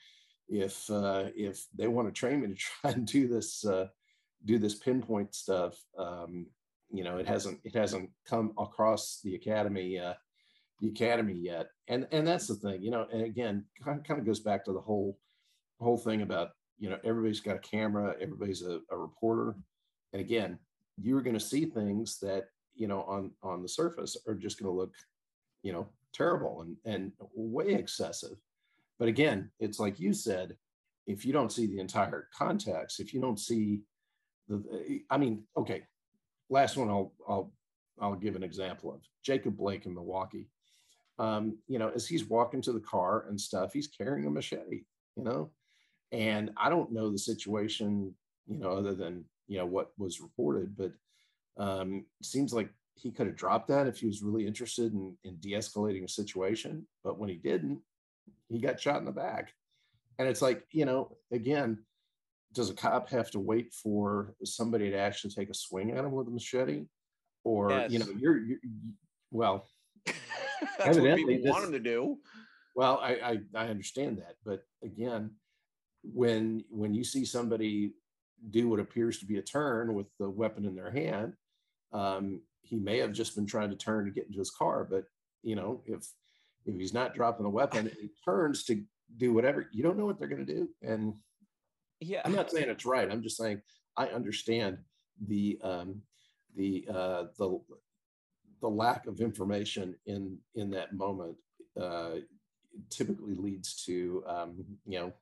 if uh if they want to train me to try and do this uh do this pinpoint stuff um you know, it hasn't it hasn't come across the academy uh, the academy yet. And and that's the thing, you know. And again, kind of, kind of goes back to the whole whole thing about you know everybody's got a camera, everybody's a, a reporter, and again, you're going to see things that you know on on the surface are just going to look you know terrible and and way excessive. But again, it's like you said, if you don't see the entire context, if you don't see the, I mean, okay, last one I'll I'll I'll give an example of Jacob Blake in Milwaukee. Um, you know, as he's walking to the car and stuff, he's carrying a machete, you know, and I don't know the situation, you know, other than you know what was reported, but um, seems like he could have dropped that if he was really interested in, in de-escalating a situation. But when he didn't, he got shot in the back. And it's like, you know, again, does a cop have to wait for somebody to actually take a swing at him with a machete? Or, yes. you know, you're, you're well, that's what people want him to do. Well, I, I, I understand that. But again, when when you see somebody do what appears to be a turn with the weapon in their hand, um, he may have just been trying to turn to get into his car. But you know, if if he's not dropping the weapon, he turns to do whatever. You don't know what they're going to do, and yeah, I'm not saying it's right. I'm just saying I understand the um, the uh, the the lack of information in in that moment uh, typically leads to um, you know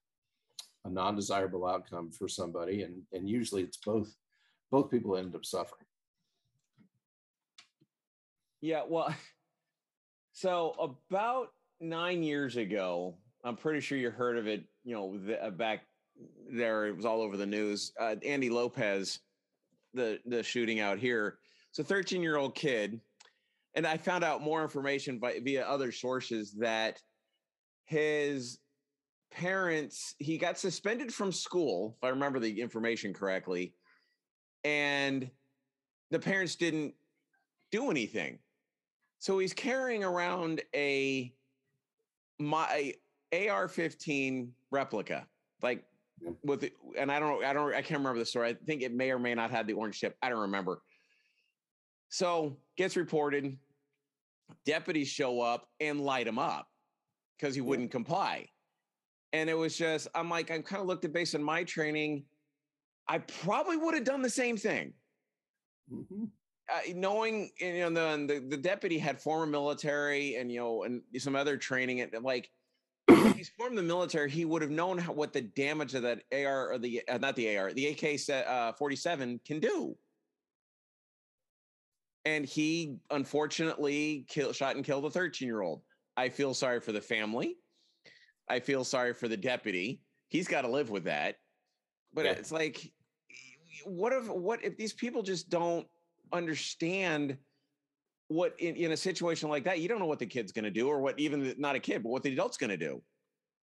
a non-desirable outcome for somebody, and and usually it's both both people end up suffering. Yeah, well, so about nine years ago, I'm pretty sure you heard of it. You know, the, uh, back there, it was all over the news. Uh, Andy Lopez, the the shooting out here. It's a 13 year old kid, and I found out more information by, via other sources that his parents he got suspended from school, if I remember the information correctly, and the parents didn't do anything. So he's carrying around a my AR-15 replica, like with and I don't I don't I can't remember the story. I think it may or may not have the orange tip. I don't remember. So gets reported. Deputies show up and light him up because he wouldn't yeah. comply. And it was just, I'm like, I kind of looked at based on my training, I probably would have done the same thing. Mm-hmm. Uh, knowing you know the, the, the deputy had former military and you know and some other training and like he's formed the military he would have known how, what the damage of that AR or the uh, not the AR the AK uh, 47 can do. And he unfortunately killed shot and killed a 13 year old I feel sorry for the family I feel sorry for the deputy. He's got to live with that. But yeah. it's like what if what if these people just don't understand what in, in a situation like that you don't know what the kid's going to do or what even not a kid but what the adult's going to do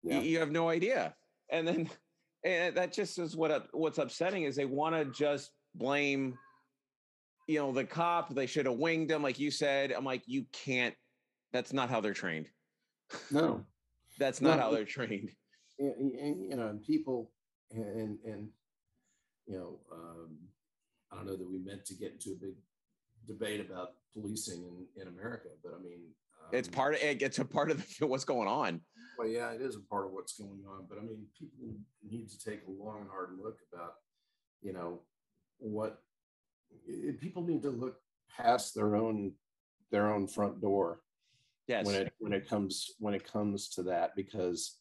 yeah. you, you, have no idea. And then and that just is what what's upsetting is they want to just blame you know the cop. They should have winged him like you said. I'm like you can't that's not how they're trained. No that's not no. how they're trained and, and, you know and people and and you know um, I don't know that we meant to get into a big debate about policing in, in America, but I mean, um, it's part of it's a part of what's going on. Well, yeah, it is a part of what's going on, but I mean, people need to take a long and hard look about, you know, what people need to look past their own their own front door. Yes. When it when it comes when it comes to that, because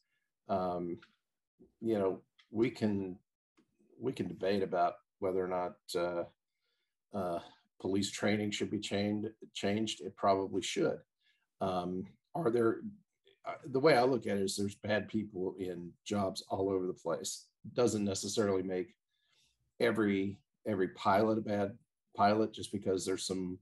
um, you know, we can we can debate about whether or not uh, uh, police training should be changed, changed, it probably should. Um, are there, uh, the way I look at it is there's bad people in jobs all over the place. Doesn't necessarily make every every pilot a bad pilot just because there's some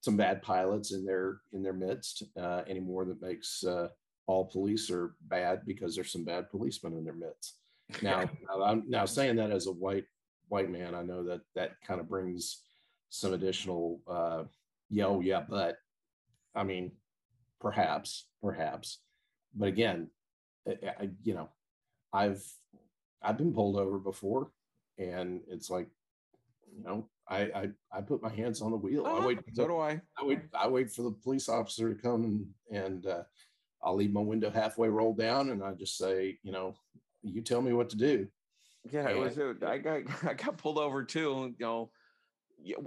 some bad pilots in their in their midst uh, anymore that makes uh, all police are bad because there's some bad policemen in their midst. Now, now I'm now saying that as a white white man, I know that that kind of brings some additional, uh, yeah, oh, yeah, but I mean, perhaps, perhaps, but again, I, I, you know, I've I've been pulled over before, and it's like, you know, I I, I put my hands on the wheel. I Uh-huh. wait. So do I. I wait. I wait for the police officer to come and and uh, I'll leave my window halfway rolled down, and I just say, you know, you tell me what to do. Yeah, it was. uh, I got I got pulled over too. You know,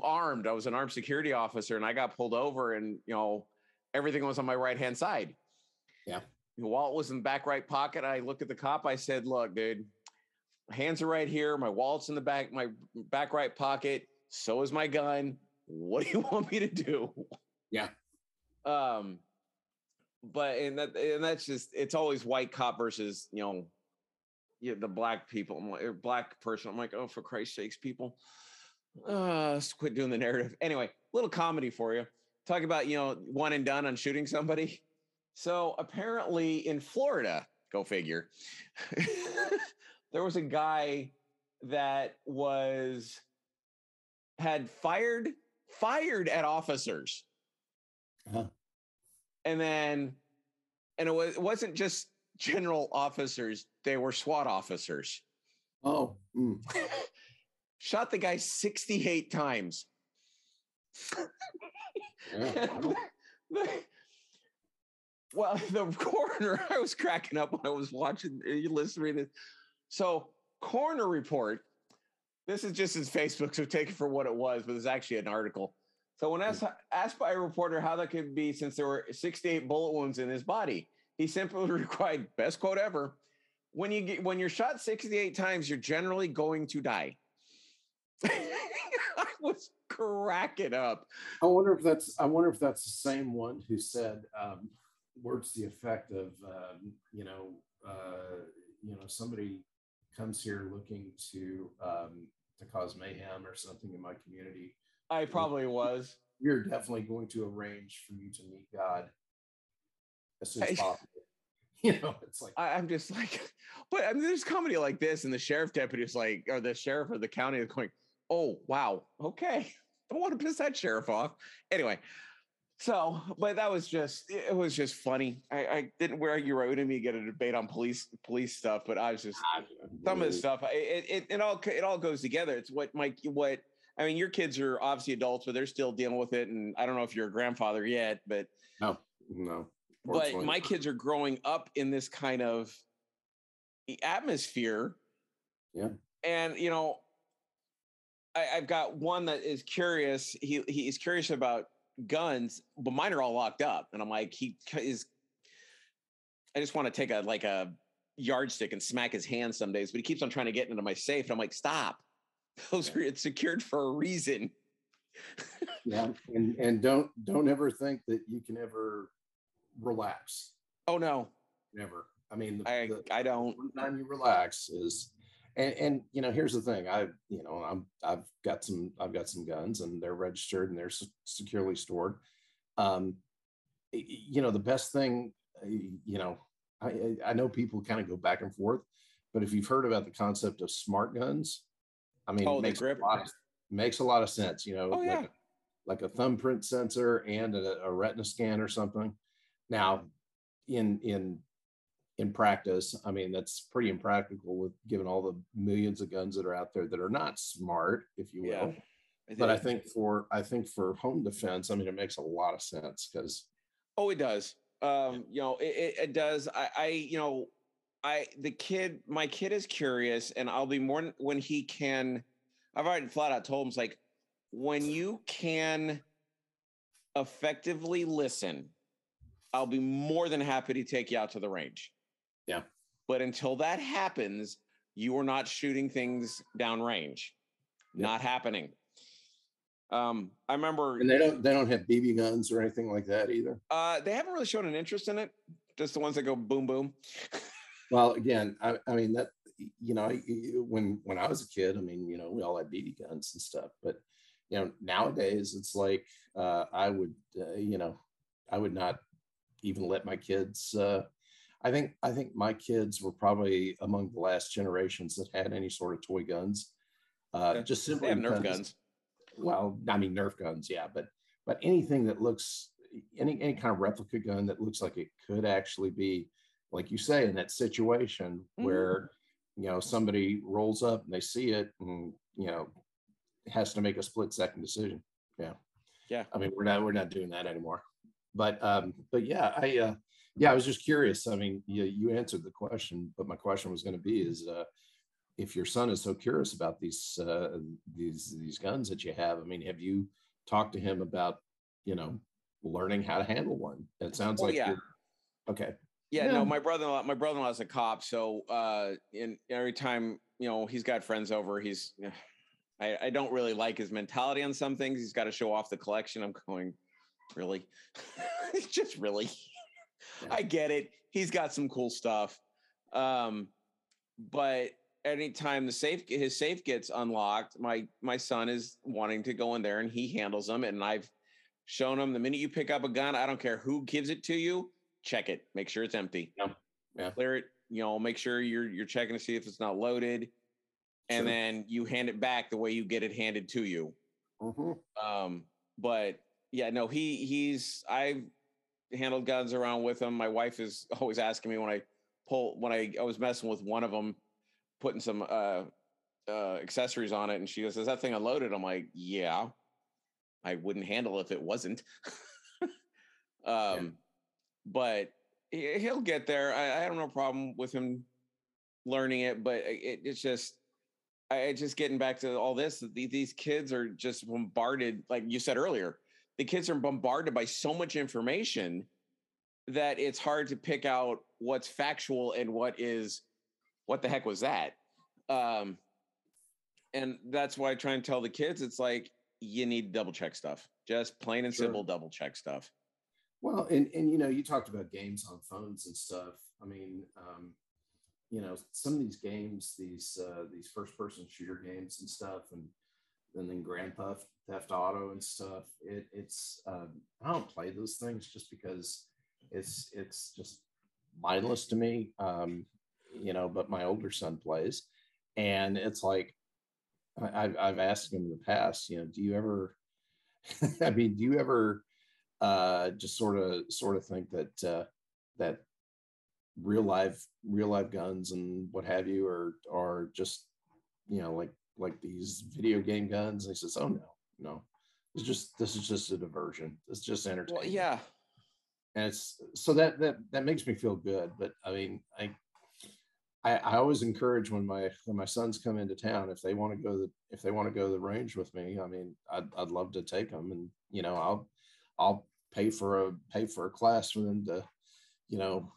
armed. I was an armed security officer, and I got pulled over, and you know, everything was on my right hand side. Yeah. The wallet was in the back right pocket. I looked at the cop. I said, "Look, dude, my hands are right here. My wallet's in the back, my back right pocket. So is my gun. What do you want me to do?" Yeah. Um, but and that and that's just it's always white cop versus you know yeah, the black people, I'm like, or black person. I'm like, oh, for Christ's sakes, people, uh, let's quit doing the narrative. Anyway, little comedy for you. Talk about you know one and done on shooting somebody. So apparently in Florida, go figure, there was a guy that was had fired fired at officers, Uh-huh. and then and it was it wasn't just general officers; they were SWAT officers. Oh, mm, Shot the guy 68 times. yeah. well, the coroner, I was cracking up when I was watching, you listening to this. So, coroner report. This is just his Facebook, so take it for what it was, but it's actually an article. So, when asked, asked by a reporter how that could be, since there were 68 bullet wounds in his body, he simply replied, "Best quote ever: When you get when you're shot 68 times, you're generally going to die." I was cracking up. I wonder if that's. I wonder if that's the same one who said um, words to the effect of, um, you know, uh, you know, somebody comes here looking to um, to cause mayhem or something in my community. I probably was. We're definitely going to arrange for you to meet God as soon as possible. You know, it's like I, I'm just like, but I mean, there's comedy like this, and the sheriff deputy is like, or the sheriff of the county is going, "Oh wow, okay, don't want to piss that sheriff off." Anyway, so, but that was just, it was just funny. I, I didn't where you were to me to get a debate on police police stuff, but I was just some of the stuff. It, it it all it all goes together. It's what Mike, what I mean. Your kids are obviously adults, but they're still dealing with it, and I don't know if you're a grandfather yet, but no, no. but my kids are growing up in this kind of atmosphere. Yeah. And you know, I, I've got one that is curious. He he's curious about guns, but mine are all locked up. And I'm like, he is. I just want to take a like a yardstick and smack his hand some days, but he keeps on trying to get into my safe. And I'm like, stop. Those are it's secured for a reason. yeah, and and don't don't ever think that you can ever relax. Oh no, Never. I mean, the, I the- I don't. one time you relax is and and you know here's the thing i you know i'm i've got some i've got some guns and they're registered and they're se- securely stored um you know the best thing you know i I- know people kind of go back and forth but if you've heard about the concept of smart guns i mean Oh, it makes grip. a lot of, makes a lot of sense you know Oh, like, yeah. a, like a thumbprint sensor and a, a retina scan or something now in in in practice. I mean, that's pretty impractical with given all the millions of guns that are out there that are not smart, if you will. Yeah. But I think for I think for home defense, I mean, it makes a lot of sense because Oh, it does. Um, you know, it, it, it does. I, I, you know, I the kid, my kid is curious, and I'll be more when he can. I've already flat out told him it's like when you can effectively listen, I'll be more than happy to take you out to the range. Yeah. But until that happens, you are not shooting things downrange. Yep. Not happening. Um, I remember and they don't they don't have BB guns or anything like that either. uh, they haven't really shown an interest in it. Just the ones that go boom boom. Well, again, I, I mean that you know when when I was a kid, I mean you know we all had BB guns and stuff, but you know nowadays it's like uh, I would uh, you know I would not even let my kids. Uh, I think I think my kids were probably among the last generations that had any sort of toy guns. Uh, Yeah, just simply have Nerf guns. well, I mean Nerf guns, yeah, but but anything that looks any any kind of replica gun that looks like it could actually be, like you say, in that situation Mhm. where you know somebody rolls up and they see it, and you know has to make a split second decision. Yeah. Yeah. I mean, we're not we're not doing that anymore. But um, but yeah, I uh yeah, I was just curious. I mean, you you answered the question, but my question was going to be is uh if your son is so curious about these uh these these guns that you have, I mean, have you talked to him about, you know, learning how to handle one? It sounds Well, like yeah. okay. Yeah, Yeah. no, my brother-in-law, my brother-in-law's a cop, so uh, in every time you know he's got friends over, he's, I, I don't really like his mentality on some things. He's got to show off the collection. I'm going, really, just really. I get it. He's got some cool stuff, um, but anytime the safe his safe gets unlocked, my my son is wanting to go in there and he handles them, and I've shown him the minute you pick up a gun, I don't care who gives it to you, check it, make sure it's empty. Yeah. Yeah. Clear it, you know, make sure you're you're checking to see if it's not loaded. And Sure. then you hand it back the way you get it handed to you. Mhm. Um, but yeah, no, he he's I've handled guns around with him. My wife is always asking me when I pull when I, I was messing with one of them, putting some uh uh accessories on it, and she goes, Is that thing unloaded? I'm like, Yeah. I wouldn't handle if it wasn't. um but he- he'll get there. I, I have no problem with him learning it, but it, it's just I I just getting back to all this. These kids are just bombarded, like you said earlier. The kids are bombarded by so much information that it's hard to pick out what's factual and what is what the heck was that. Um, and that's why I try and tell the kids it's like you need to double check stuff, just plain and Sure. simple double check stuff. Well, and and you know, you talked about games on phones and stuff. I mean, um, you know, some of these games, these uh, these first person shooter games and stuff, and and then Grand Theft Theft Auto and stuff. It, it's um, I don't play those things just because it's it's just mindless to me. Um, you know, but my older son plays, and it's like I, I've I've asked him in the past. You know, do you ever? I mean, do you ever? uh, just sort of sort of think that uh, that real life real life guns and what have you are are just you know like like these video game guns. And he says, "Oh no, no, it's just this is just a diversion. It's just entertainment." Well, yeah, and it's so that that that makes me feel good. But I mean, I. I, I always encourage when my when my sons come into town if they want to go the if they want to go to the range with me I mean I'd, I'd love to take them and you know I'll I'll pay for a pay for a class for them to, you know,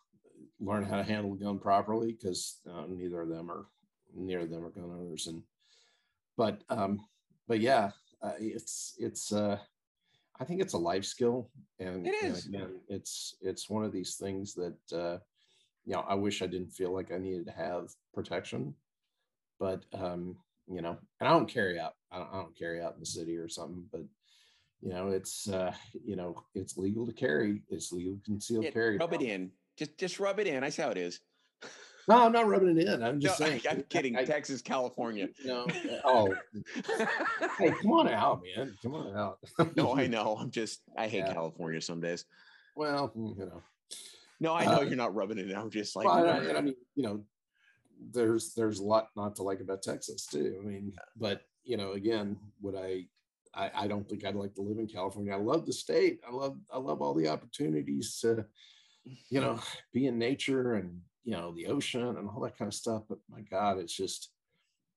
learn how to handle a gun properly because uh, neither of them are neither of them are gun owners and but um but yeah uh, it's it's uh I think it's a life skill and, It is. again it's it's one of these things that uh you know I wish I didn't feel like I needed to have protection but um you know and I don't carry out I don't, I don't carry out in the city or something but you know it's uh you know it's legal to carry it's legal to concealed Yeah, carry rub it in. Just just rub it in. I see how it is. no i'm not rubbing it in i'm No, just saying I, am kidding. I- Texas, California. No. oh hey come on out man come on out no, I know. I'm just. I hate Yeah. California some days. well you know No, I know Uh, you're not rubbing it in. I'm just like. well, I, I mean you know there's there's a lot not to like about texas too i mean but you know again would I, I i don't think i'd like to live in california i love the state i love i love all the opportunities to you know be in nature and you know the ocean and all that kind of stuff but my god it's just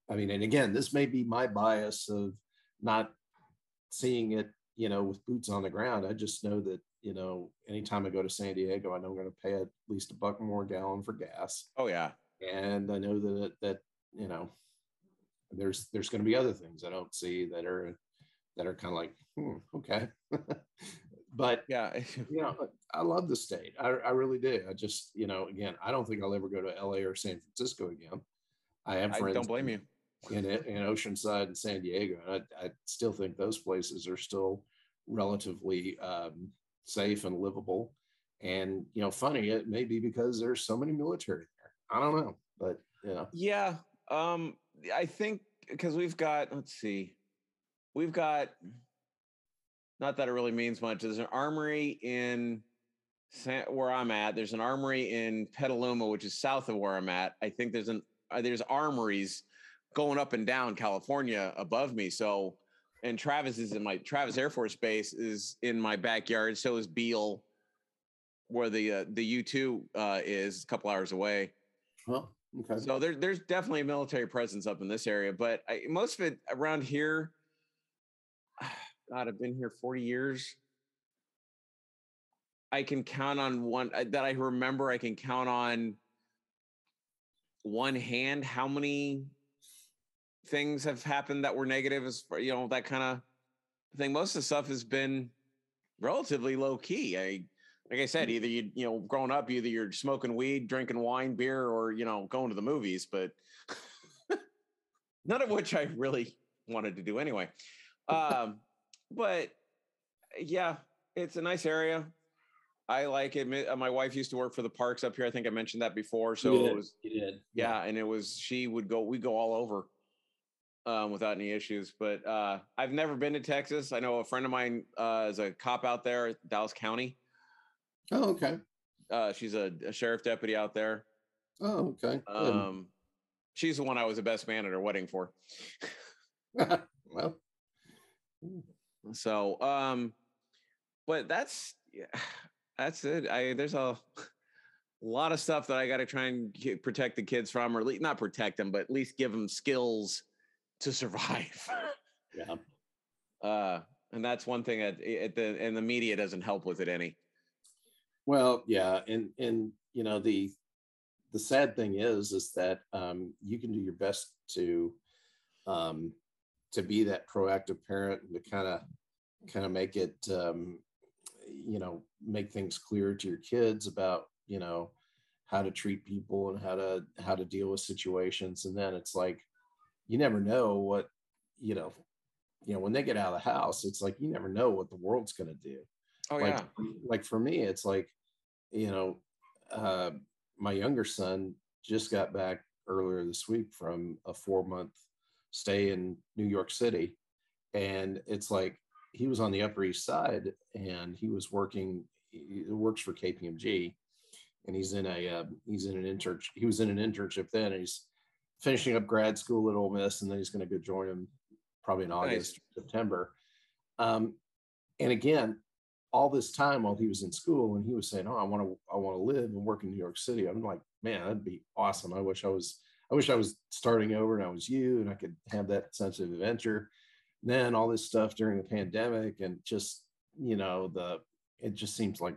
i mean and again this may be my bias of not seeing it you know with boots on the ground. I just know that you know anytime i go to san diego i know i'm going to pay at least a buck more a gallon for gas. Oh yeah. and I know that that you know there's there's going to be other things I don't see that are that are kind of like hmm, okay, but Yeah. you know I love the state I, I really do I just you know again I don't think I'll ever go to L.A. or San Francisco again. I have I friends don't blame you. in in Oceanside and San Diego. And I, I still think those places are still relatively um, safe and livable. And you know, funny it may be because there's so many military there. I don't know, but you know, Yeah. Um, I think because we've got, let's see, we've got, not that it really means much. There's an armory in San, where I'm at. There's an armory in Petaluma, which is south of where I'm at. I think there's an, uh, there's armories going up and down California above me. So, and Travis is in my Travis Air Force Base is in my backyard. So is Beale, where the uh, the U two uh, is a couple hours away. Well, okay. So there, there's definitely a military presence up in this area, but I, most of it around here. God, I've been here 40 years. I can count on one uh, that I remember. I can count on one hand how many things have happened that were negative as far, you know, that kind of thing. Most of the stuff has been relatively low key. I like I said, either you you know, growing up, either you're smoking weed, drinking wine, beer, or you know, going to the movies, but none of which I really wanted to do anyway. Um, but yeah, it's a nice area. I like it. Uh, My wife used to work for the parks up here. I think I mentioned that before. So You it was you did. yeah, and it was she would go. We go all over um, without any issues. But uh, I've never been to Texas. I know a friend of mine uh, is a cop out there, Dallas County. Oh, okay. Uh, she's a, a sheriff deputy out there. Oh, okay. Um, she's the one I was the best man at her wedding for. well, So, um, but that's yeah, that's it. I there's a lot of stuff that I got to try and get, protect the kids from, or at least not protect them, but at least give them skills to survive. yeah. uh, and that's one thing that it, the and the media doesn't help with it any. Well, yeah, and and you know the the sad thing is is that um, you can do your best to um, to be that proactive parent and to kind of kind of make it um, you know make things clear to your kids about you know how to treat people and how to how to deal with situations. And then it's like you never know what you know you know when they get out of the house it's like you never know what the world's going to do. Oh like yeah, like for me it's like you know uh my younger son just got back earlier this week from a four month stay in new york city and it's like he was on the upper east side and he was working he works for kpmg and he's in a uh, he's in an internship he was in an internship then and he's finishing up grad school at Ole Miss and then he's going to go join him probably in August September um, and again all this time while he was in school and he was saying, Oh, I want to, I want to live and work in New York City. I'm like, man, that'd be awesome. I wish I was, I wish I was starting over and I was you and I could have that sense of adventure. And then all this stuff during the pandemic and just, you know, the, it just seems like,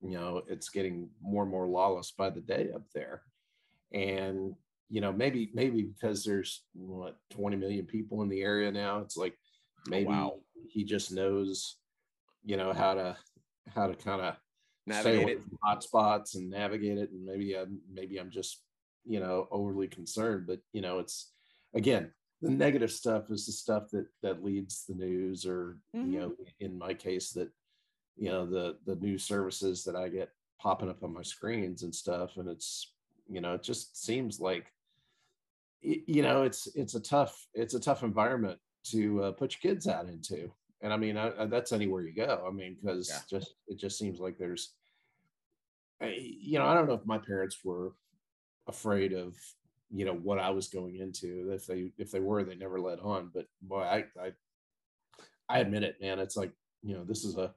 you know, it's getting more and more lawless by the day up there. And, you know, maybe, maybe because there's what, 20 million people in the area now, it's like, maybe wow. he just knows you know how to how to kind of stay navigate away it. from hot spots and navigate it and maybe i'm maybe i'm just you know overly concerned but you know it's again the negative stuff is the stuff that that leads the news or Mhm. you know in my case that you know the the news services that i get popping up on my screens and stuff and it's you know it just seems like you know it's it's a tough it's a tough environment to uh, put your kids out into and i mean I, I- that's anywhere you go i mean because Yeah. just it just seems like there's I- you know i don't know if my parents were afraid of you know what i was going into. If they if they were they never let on. But boy i i i admit it man. It's like you know this is a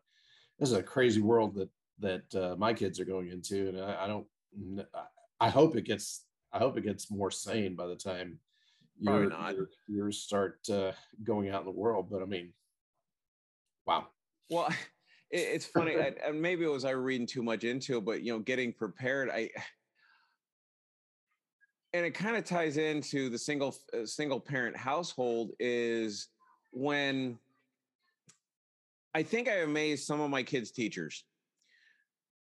this is a crazy world that that uh, my kids are going into. And i, I don't I- hope it gets i hope it gets more sane by the time Probably your, not. your years start uh, going out in the world. But i mean wow. Well, it, it's funny, and, and maybe it was I reading too much into it, but you know, getting prepared. I and it kind of ties into the single uh, single parent household is when I think I amazed some of my kids' teachers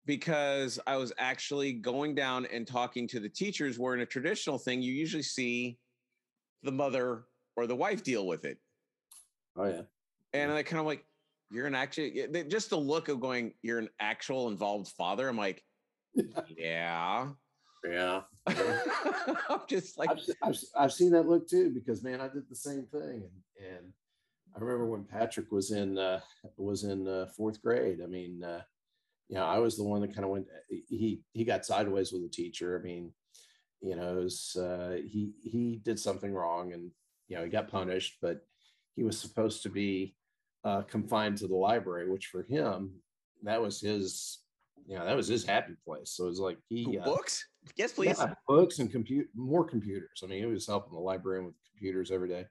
because I was actually going down and talking to the teachers. Where in a traditional thing, you usually see the mother or the wife deal with it. oh yeah And I kind of like, you're an actually they- just the look of going, you're an actual involved father. I'm like, yeah. Yeah I'm just like, I've, I've, I've seen that look too because man, I did the same thing, and and I remember when Patrick was in uh, was in uh, fourth grade. I mean, uh, you know, I was the one that kind of went. He he got sideways with the teacher. I mean, you know, it was, uh, he he did something wrong, and you know he got punished, but he was supposed to be uh, confined to the library, which for him that was his, you know, that was his happy place. So it was like he uh, books? Yes, please. yeah, books and compute more computers. I mean, he was helping the librarian with computers every day.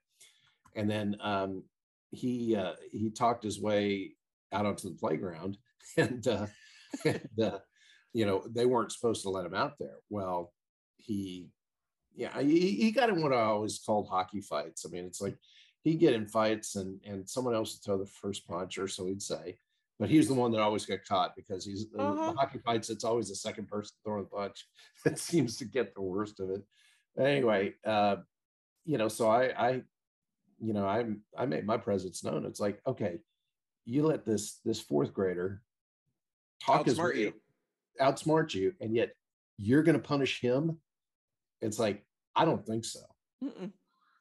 And then um, he uh, he talked his way out onto the playground, and, uh, and uh, you know they weren't supposed to let him out there. Well, he yeah he, he got in what I always called hockey fights. I mean, it's like he'd get in fights and and someone else would throw the first punch, or so he'd say. But he's the one that always got caught because he's Uh-huh. the hockey fights. It's always the second person throwing the punch that seems to get the worst of it. Anyway, uh, you know, so I, I, you know, I, I made my presence known. It's like, okay, you let this this fourth grader talk his Outsmart way- you. outsmart you, and yet you're going to punish him. It's like I don't think so Mm-mm.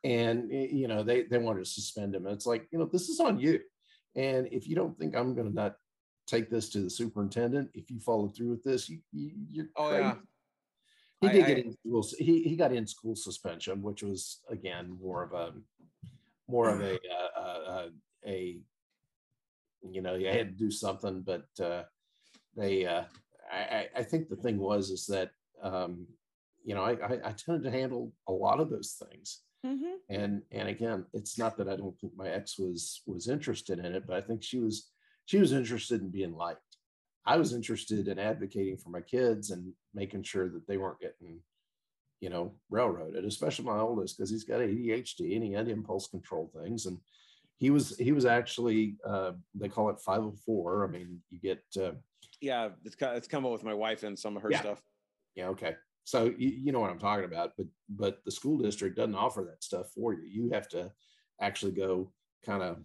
and you know they they wanted to suspend him. It's like you know this is on you, and if you don't think I'm going to not take this to the superintendent, if you follow through with this, you, you you're Oh crazy. yeah. He I- did I- get in school. He he got in school suspension, which was again more of a more of a uh, uh, uh, a you know you had to do something, but uh, they uh, I I- I think the thing was is that um, you know I, I I tended to handle a lot of those things Mhm. and and again it's not that i don't think my ex was was interested in it but i think she was she was interested in being liked i was interested in advocating for my kids and making sure that they weren't getting you know railroaded especially my oldest because he's got adhd and he had impulse control things and he was he was actually uh they call it 504 i mean you get uh Yeah, it's co- it's come up with my wife and some of her Yeah. stuff. yeah okay so you, you know what i'm talking about but but the school district doesn't offer that stuff for you. You have to actually go kind of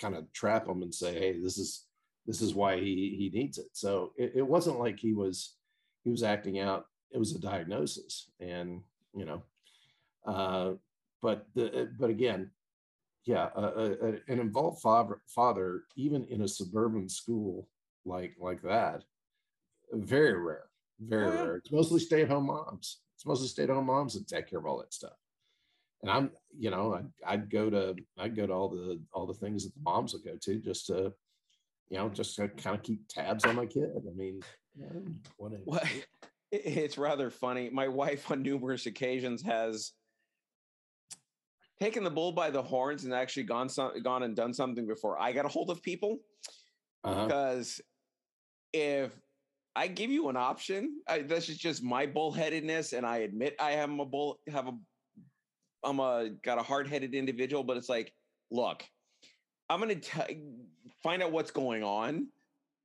kind of trap them and say hey this is this is why he he needs it. So it, it wasn't like he was he was acting out it was a diagnosis and you know uh but the but again yeah an involved father father even in a suburban school like like that very rare very Oh, yeah. rare. It's mostly stay-at-home moms. It's mostly stay-at-home moms that take care of all that stuff. And I'm, you know, I'd, I'd go to, I'd go to all the, all the things that the moms would go to just to, you know, just to kind of keep tabs on my kid. I mean, you. What? It's rather funny. My wife, on numerous occasions, has taken the bull by the horns and actually gone some, gone and done something before I got a hold of people. Uh-huh. Because if I give you an option, I, this is just my bullheadedness, and I admit I am a bull. Have a, I'm a got a hard headed individual, but it's like, look, I'm gonna t- find out what's going on.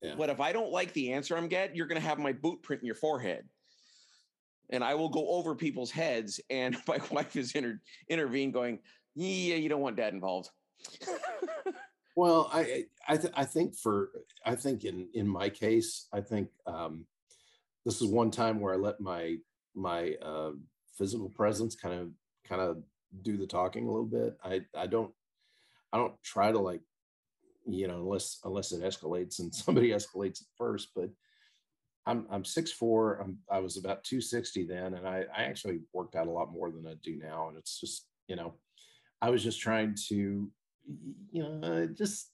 Yeah. But if I don't like the answer I'm get, you're gonna have my boot print in your forehead. And I will go over people's heads, and my wife is inter- intervened, going, "Yeah, you don't want dad involved." Well, I I th- I think for I think in in my case, I think um, this is one time where I let my my uh, physical presence kind of kind of do the talking a little bit. I I don't I don't try to like you know unless unless it escalates and somebody escalates it first. But I'm I'm six four. I'm I was about two sixty then, and I I actually worked out a lot more than I do now, and it's just you know I was just trying to you know just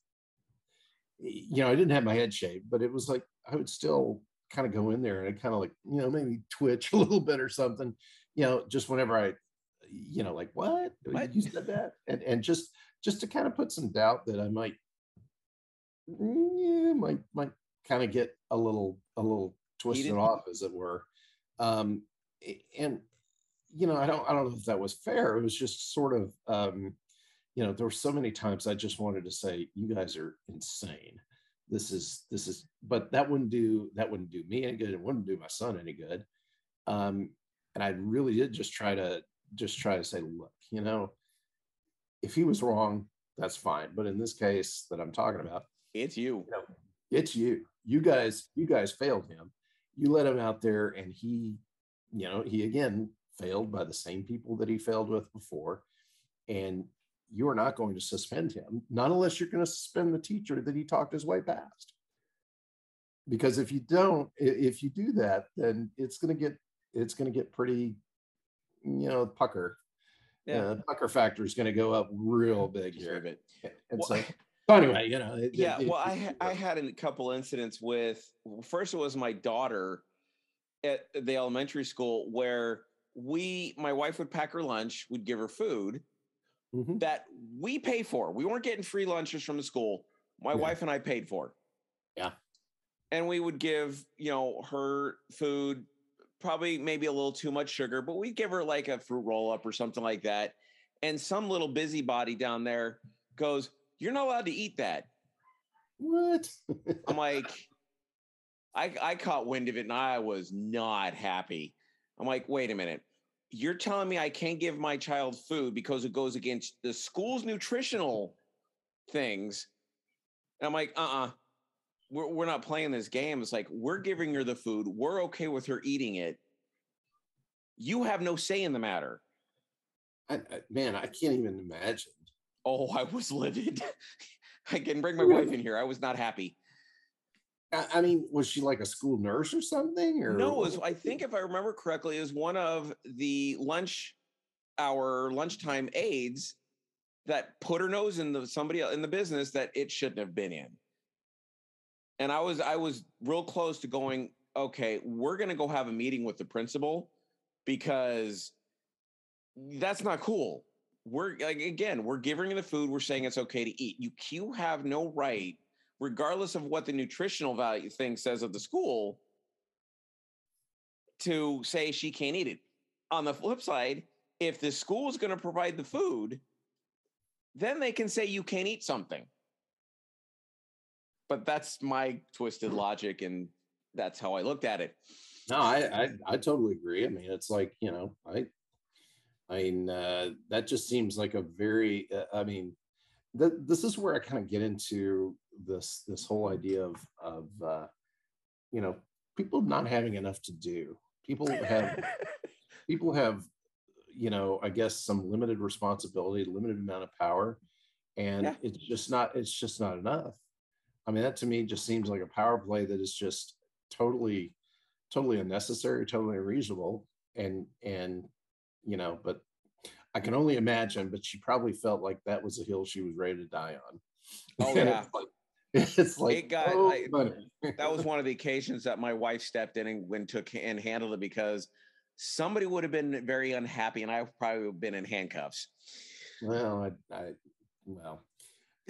you know I didn't have my head shaved, but it was like I would still kind of go in there and I kind of like you know maybe twitch a little bit or something, you know, just whenever I you know like what, What? you said that and and just just to kind of put some doubt that I might yeah, might might kind of get a little a little twisted off as it were. Um and you know i don't i don't know if that was fair. It was just sort of um you know there were so many times i just wanted to say you guys are insane. This is this is but that wouldn't do that wouldn't do me any good. It wouldn't do my son any good. Um and i really did just try to just try to say look you know if he was wrong that's fine. But in this case that i'm talking about It's you. it's you. You guys you guys failed him. You let him out there and he you know he again failed by the same people that he failed with before. And you are not going to suspend him not unless you're going to suspend the teacher that he talked his way past because if you don't if you do that then it's going to get it's going to get pretty you know, pucker. Yeah. Uh, pucker factor is going to go up real big here. Deserve it. And Well, so, so anyway, you know, it- yeah it- well i it- ha- i had a couple incidents with first it was my daughter at the elementary school where we my wife would pack her lunch we'd give her food Mhm. that we pay for we weren't getting free lunches from the school my Yeah. wife and i paid for Yeah. and we would give you know her food probably maybe a little too much sugar but we'd give her like a fruit roll up or something like that and some little busybody down there goes you're not allowed to eat that What? I'm like, I I caught wind of it and I was not happy. I'm like, wait a minute. You're telling me I can't give my child food because it goes against the school's nutritional things. And I'm like, uh-uh. We're we're not playing this game. It's like we're giving her the food. We're okay with her eating it. You have no say in the matter. I, I, man, I can't even imagine. Oh, I was livid. I can bring my wife in here. I was not happy. I, mean, was she like a school nurse or something? Or No, it was, I think if I remember correctly, it was one of the lunch hour lunchtime aides that put her nose in the somebody in the business that it shouldn't have been in. And I was I was real close to going, okay, we're gonna go have a meeting with the principal because that's not cool. We're like again, we're giving her the food, we're saying it's okay to eat. You you have no right, regardless of what the nutritional value thing says of the school, to say she can't eat it. On the flip side, if the school is going to provide the food, then they can say you can't eat something. But that's my twisted logic, and that's how I looked at it. No, I, I I totally agree. I mean, it's like you know, I I mean uh, that just seems like a very. Uh, I mean, th- this is where I kind of get into this this whole idea of of uh, you know people not having enough to do. People have people have you know I guess some limited responsibility, limited amount of power, and Yeah. it's just not it's just not enough. I mean, that to me just seems like a power play that is just totally totally unnecessary, totally unreasonable. And and you know, but I can only imagine, but she probably felt like that was a hill she was ready to die on. Oh, yeah. like, it's like It got- oh, I- that was one of the occasions that my wife stepped in and took and handled it because somebody would have been very unhappy, and I probably would have been in handcuffs. well, I, I well,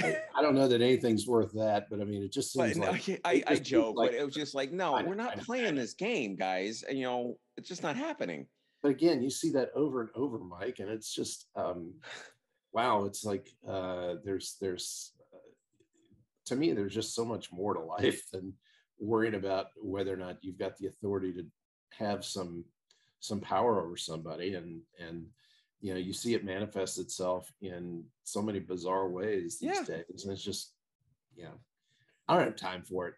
I, I don't know that anything's worth that, but I mean, it just But seems no, like I, I joke, like- but it was just like, no, we're not playing this game, guys. And you know, it's just not happening. but again, you see that over and over, Mike, and it's just um wow, it's like uh there's there's to me there's just so much more to life than worrying about whether or not you've got the authority to have some some power over somebody and and you know you see it manifest itself in so many bizarre ways these Yeah. days and it's just you know i don't have time for it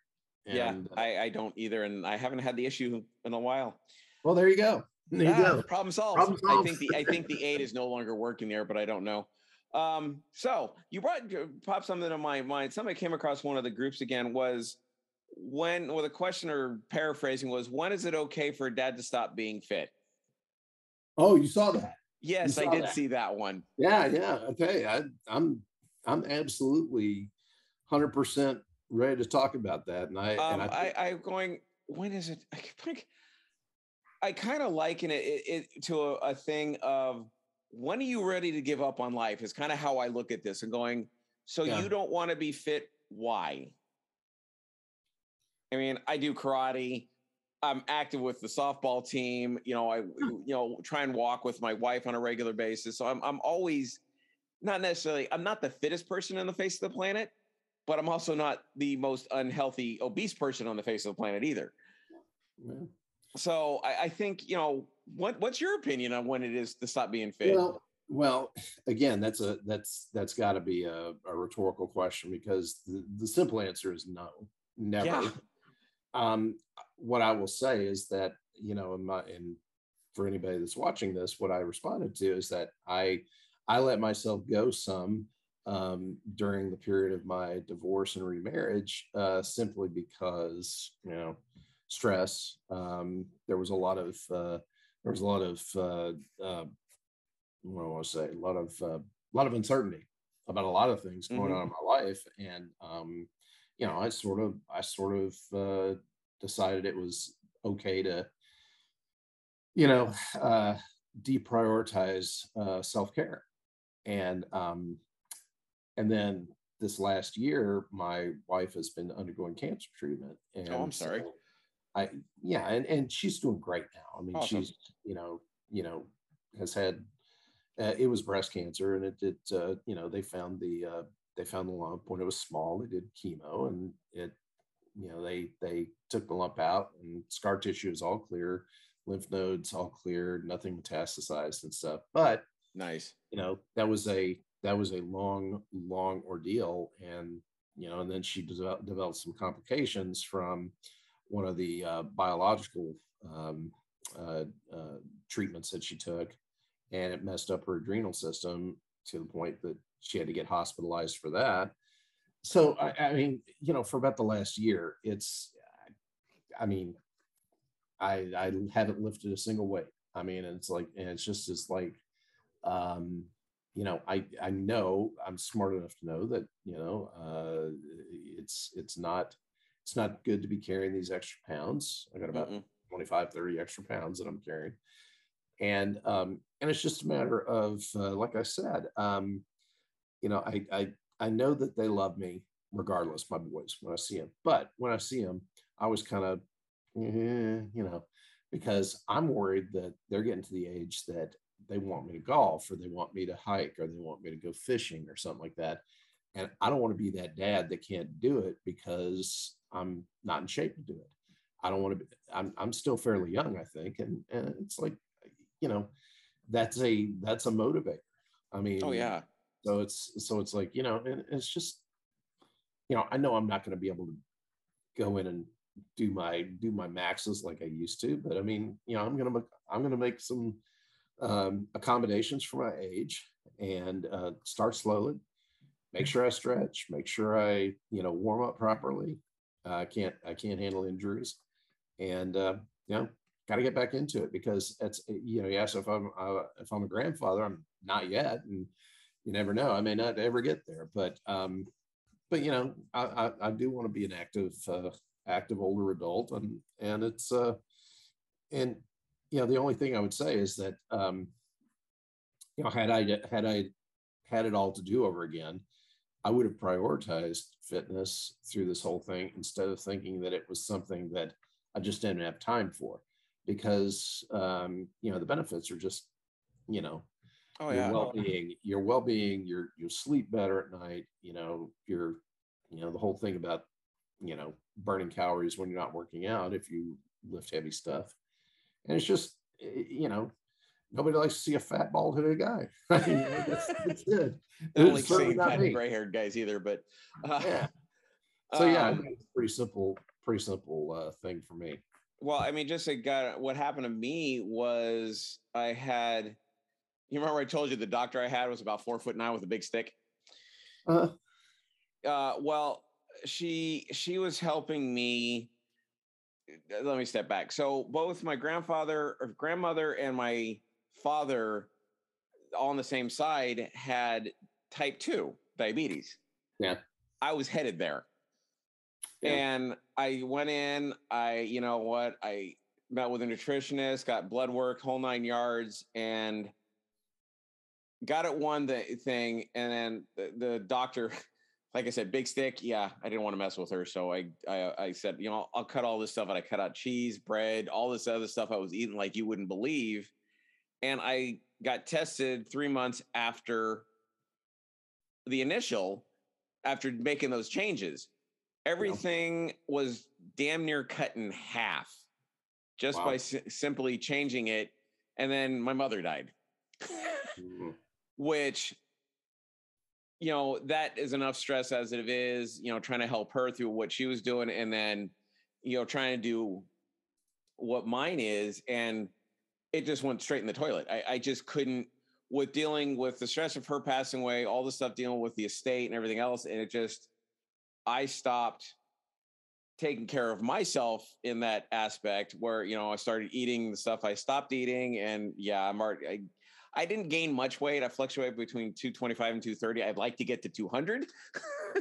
yeah, and uh, I, I don't either, and I haven't had the issue in a while. well there you go there you Ah, go Problem solved. Problem I think the I think the aide is no longer working there, but I don't know. Um, so you brought popped something to my mind. Somebody came across one of the groups again. Was when, well, the question or paraphrasing was, when is it okay for a dad to stop being fit? oh you saw that Yes, I did that. see that one. Yeah, yeah. Okay. I, I'm I'm absolutely hundred percent ready to talk about that. And I Um, and I, I, am going. When is it? I, I kind of liken it, it, it to a, a thing of when are you ready to give up on life? Is kind of how I look at this and going. So Yeah. you don't want to be fit? Why? I mean, I do karate. I'm active with the softball team. You know, I you know try and walk with my wife on a regular basis. So I'm I'm always not necessarily I'm not the fittest person on the face of the planet, but I'm also not the most unhealthy, obese person on the face of the planet either. well, So I, I think you know what what's your opinion on when it is to stop being fit? well, well, again, that's a that's that's got to be a, a rhetorical question because the, the simple answer is no, never. Yeah. Um, what I will say is that you know, in my and for anybody that's watching this, what I responded to is that I I let myself go some um, during the period of my divorce and remarriage, uh, simply because you know stress. Um, there was a lot of uh, there was a lot of uh, uh, what do I want to say? A lot of uh, a lot of uncertainty about a lot of things going Mhm. on in my life, and um, you know, I sort of I sort of uh, decided it was okay to, you know, uh, deprioritize uh, self care, and um, and then this last year, my wife has been undergoing cancer treatment, and Oh, I'm sorry. so I yeah, and and she's doing great now. I mean, Awesome. she's you know you know has had uh, it was breast cancer, and it did uh, you know they found the uh, they found the lump when it was small. They did chemo, and it you know they they took the lump out, and scar tissue is all clear, lymph nodes all clear, nothing metastasized and stuff. But Nice. you know that was a that was a long long ordeal and you know and then she developed, developed some complications from one of the uh, biological um, uh, uh, treatments that she took and it messed up her adrenal system to the point that she had to get hospitalized for that. So i, I mean you know for about the last year it's i mean i i haven't lifted a single weight. I mean it's like and it's just it's like um you know i i know i'm smart enough to know that you know uh it's it's not it's not good to be carrying these extra pounds. I got about Mm-mm. 25 30 extra pounds that i'm carrying. And um and it's just a matter of uh, like i said um you know i i i know that they love me regardless my boys when i see them but when i see them i was kind of eh, you know because i'm worried that they're getting to the age that they want me to golf or they want me to hike or they want me to go fishing or something like that. And i don't want to be that dad that can't do it because i'm not in shape to do it. I don't want to be i'm, I'm still fairly young i think and, and it's like you know that's a that's a motivator. I mean Oh yeah. so it's so it's like you know and it's just you know i know i'm not going to be able to go in and do my do my maxes like i used to but i mean you know i'm going to i'm going to make some um, accommodations for my age and uh, start slowly. Make sure i stretch make sure i you know warm up properly i can't i can't handle injuries. And uh, you know got to get back into it because it's you know yes if i'm uh, if i'm a grandfather i'm not yet and you never know i may not ever get there. But um but you know i i, I do want to be an active uh, active older adult and and it's uh and you know the only thing i would say is that um you know had i had i had it all to do over again i would have prioritized fitness through this whole thing instead of thinking that it was something that i just didn't have time for because um you know the benefits are just you know Oh your yeah. well-being your well-being your you sleep better at night you know your you know the whole thing about you know burning calories when you're not working out if you lift heavy stuff and it's just eh, you know nobody likes to see a fat bald-headed guy I mean, that's, that's it I don't It's like seeing not fat gray-haired guys either, but uh, yeah so yeah um, it's pretty simple pretty simple uh, thing for me Well, I mean, just a guy, what happened to me was I had, you remember I told you the doctor I had was about four foot nine with a big stick? uh, Uh, well, she she was helping me. Let me step back. So both my grandfather or grandmother and my father, all on the same side, had type two diabetes. Yeah. I was headed there. Yeah. And I went in, I, you know what, I met with a nutritionist, got blood work, whole nine yards, and got it one the thing. And then the, the doctor, like I said, big stick. Yeah, I didn't want to mess with her. So I, I, I said, you know, I'll cut all this stuff. And I cut out cheese, bread, all this other stuff I was eating like you wouldn't believe. And I got tested three months after the initial, after making those changes. Everything was damn near cut in half just Wow. by si- simply changing it. And then my mother died, mm, which, you know, that is enough stress as it is, you know, trying to help her through what she was doing and then, you know, trying to do what mine is. And it just went straight in the toilet. I, I just couldn't, with dealing with the stress of her passing away, all the stuff dealing with the estate and everything else. And it just, I stopped taking care of myself in that aspect where you know I started eating the stuff I stopped eating and yeah I'm already I, I didn't gain much weight I fluctuate between 225 and 230 I'd like to get to 200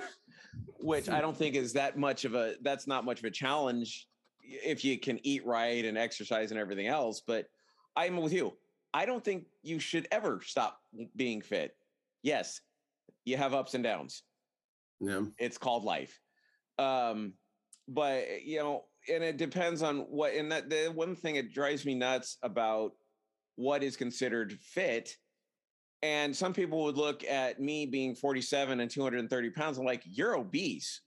which I don't think is that much of a that's not much of a challenge if you can eat right and exercise and everything else but I'm with you. I don't think you should ever stop being fit. Yes you have ups and downs. Yeah. it's called life. Um but you know and it depends on what and that the one thing that drives me nuts about what is considered fit and some people would look at me being 47 and 230 pounds and like you're obese.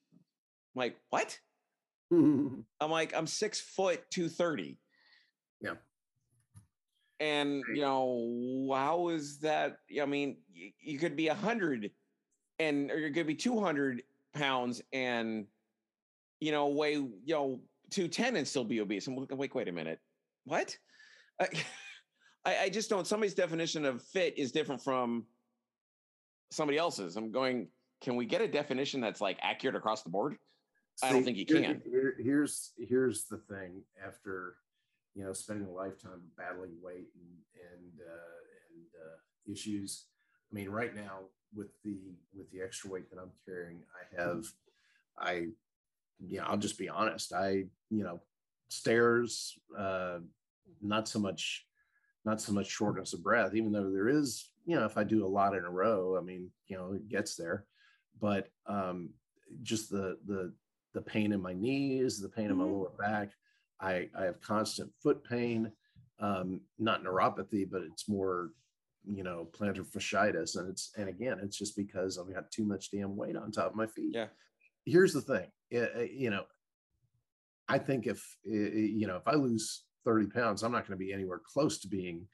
I'm like what? I'm like i'm six foot 230 Yeah. And you know how is that i mean you, you could be a 100 and or you could be 200 pounds and you know weigh you know 210 and still be obese. I'm wait wait a minute. What? I, I just don't somebody's definition of fit is different from somebody else's. I'm going can we get a definition that's like accurate across the board? I don't think you here- can. here- here's here's the thing. After you know, spending a lifetime battling weight and and uh, and uh, issues. I mean, right now with the with the extra weight that I'm carrying, I have, I, yeah, I'll just be honest. I you know, stairs, uh, not so much, not so much shortness of breath. Even though there is, you know, if I do a lot in a row, I mean, you know, it gets there, but um, just the the the pain in my knees, the pain in my Mhm. lower back. I, I have constant foot pain, um, not neuropathy, but it's more, you know, plantar fasciitis. And it's, and again, it's just because I've got too much damn weight on top of my feet. Yeah. Here's the thing, eh, eh, you know, I think if, eh, you know, if I lose 30 pounds, I'm not going to be anywhere close to being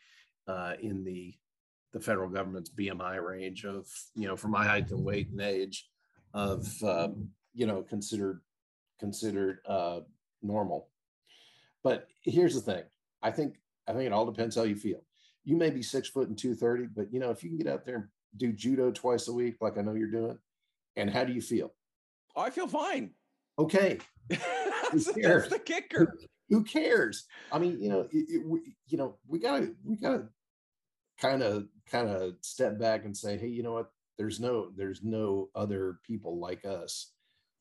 uh, in the, the federal government's BMI range of, you know, for my height and weight and age of, um, you know, considered, considered uh, normal. But here's the thing. I think I think it all depends how you feel. You may be six foot and 230, but you know, if you can get out there and do judo twice a week, like I know you're doing, and how do you feel? i feel fine Okay, that's, that's the kicker who cares? I mean, you know, it, it, we, you know, we gotta we gotta kind of kind of step back and say, hey, you know what? There's no there's no other people like us.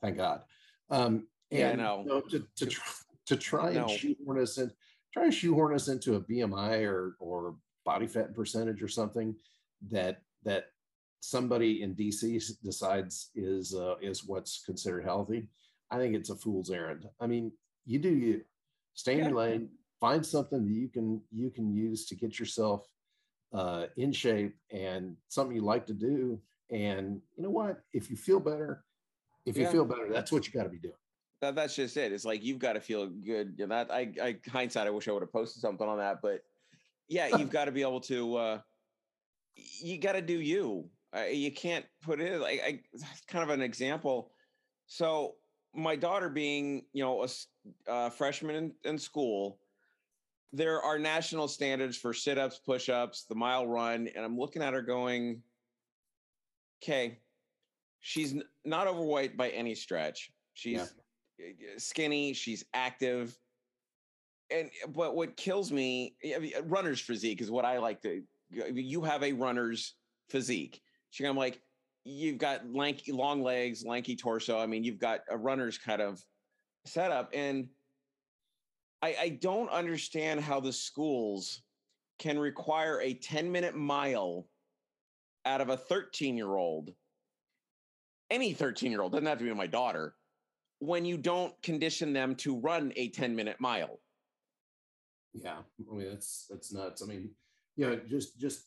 Thank God. Um, Yeah, I know. you know, to to try, to try and shoehorn us in, try to shoehorn us into a BMI or or body fat percentage or something that that somebody in DC decides is uh, is what's considered healthy. I think it's a fool's errand. I mean, you do you stay in your lane, find something that you can you can use to get yourself uh, in shape and something you like to do. And you know what? If you feel better, if you feel better, that's what you got to be doing. That, that's just it. It's like you've got to feel good. And that I, I hindsight, I wish I would have posted something on that, but yeah, you've got to be able to. uh You got to do you. Uh, you can't put it like I, kind of an example. So my daughter, being you know a uh, freshman in, in school, there are national standards for sit-ups, push-ups, the mile run, and I'm looking at her going, okay, she's not overweight by any stretch. She's uh, Uh, skinny, she's active. And but what kills me, I mean, uh, runner's physique is what I like to. You have a runner's physique. She, I'm like, you've got lanky, long legs, lanky torso. I mean, you've got a runner's kind of setup, and I, I don't understand how the schools can require a 10 minute mile out of a 13 year old, any 13 year old, doesn't have to be my daughter, when you don't condition them to run a 10 minute mile. Yeah, I mean that's that's nuts. I mean, you know, just just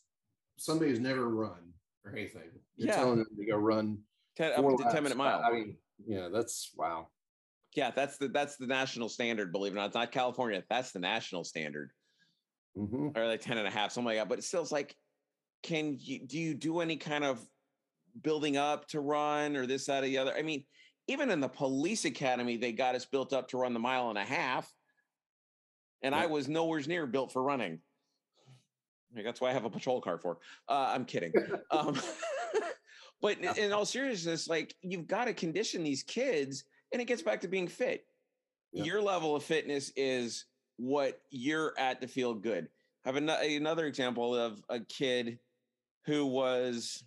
somebody who's never run or anything. You're Yeah. telling them to go run 10, up to 10 minute mile. I mean, yeah, that's wow. yeah, that's the that's the national standard, believe it or not. It's not California. That's the national standard. hmm Or like 10 and a half, something like that. But it still it's like, can you do you do any kind of building up to run or this, that, or the other? I mean, even in the police academy, they got us built up to run the mile and a half. And I was nowhere near built for running. That's why I have a patrol car for. Uh, I'm kidding. Um, but in- Yeah. in all seriousness, like you've got to condition these kids, and it gets back to being fit. Yeah. your level of fitness is what you're at to feel good. I have an- another example of a kid who was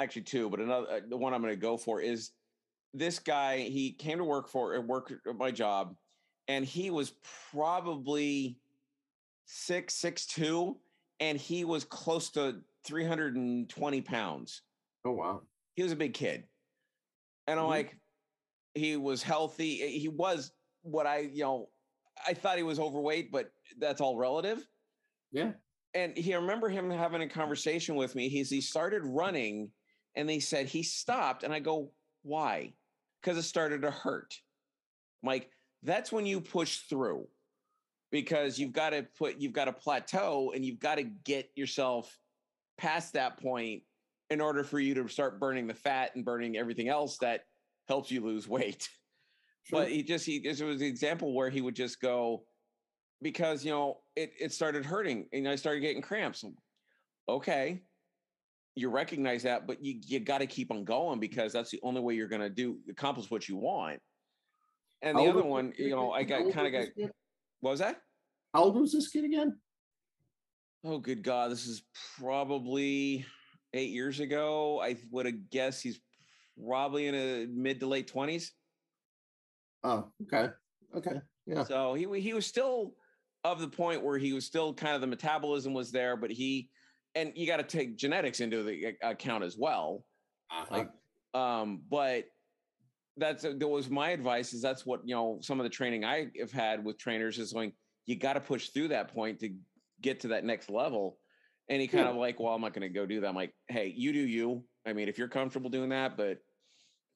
actually two, but another uh, the one I'm going to go for is this guy. He came to work for uh, work at my job, and he was probably six six two, and he was close to 320 pounds. Oh wow. He was a big kid, and I'm Mhm. like, he was healthy. He was what I you know. I thought he was overweight, but that's all relative Yeah. and he I remember him having a conversation with me. He's he started running, and they said he stopped, and I go, why? Because it started to hurt. I'm like that's when you push through, because you've got to put you've got to plateau, and you've got to get yourself past that point in order for you to start burning the fat and burning everything else that helps you lose weight Sure. but he just he this was the example where he would just go because you know it it started hurting and I started getting cramps. Okay, you recognize that, but you you got to keep on going mm-hmm. because that's the only way you're going to do accomplish what you want. And the other one, you know, I got kind of got what was that? How old was this kid again? Oh, good God, this is probably eight years ago. I would have guessed he's probably in a mid to late twenties. Oh, okay. Okay. Yeah. So he he was still of the point where he was still kind of the metabolism was there, but he and you got to take genetics into the account as well. Uh-huh. Like, um, but that's that was my advice. Is that's what you know. Some of the training I have had with trainers is going. You got to push through that point to get to that next level. And he kind Yeah. of like, well, I'm not going to go do that. I'm like, hey, you do you. I mean, if you're comfortable doing that, but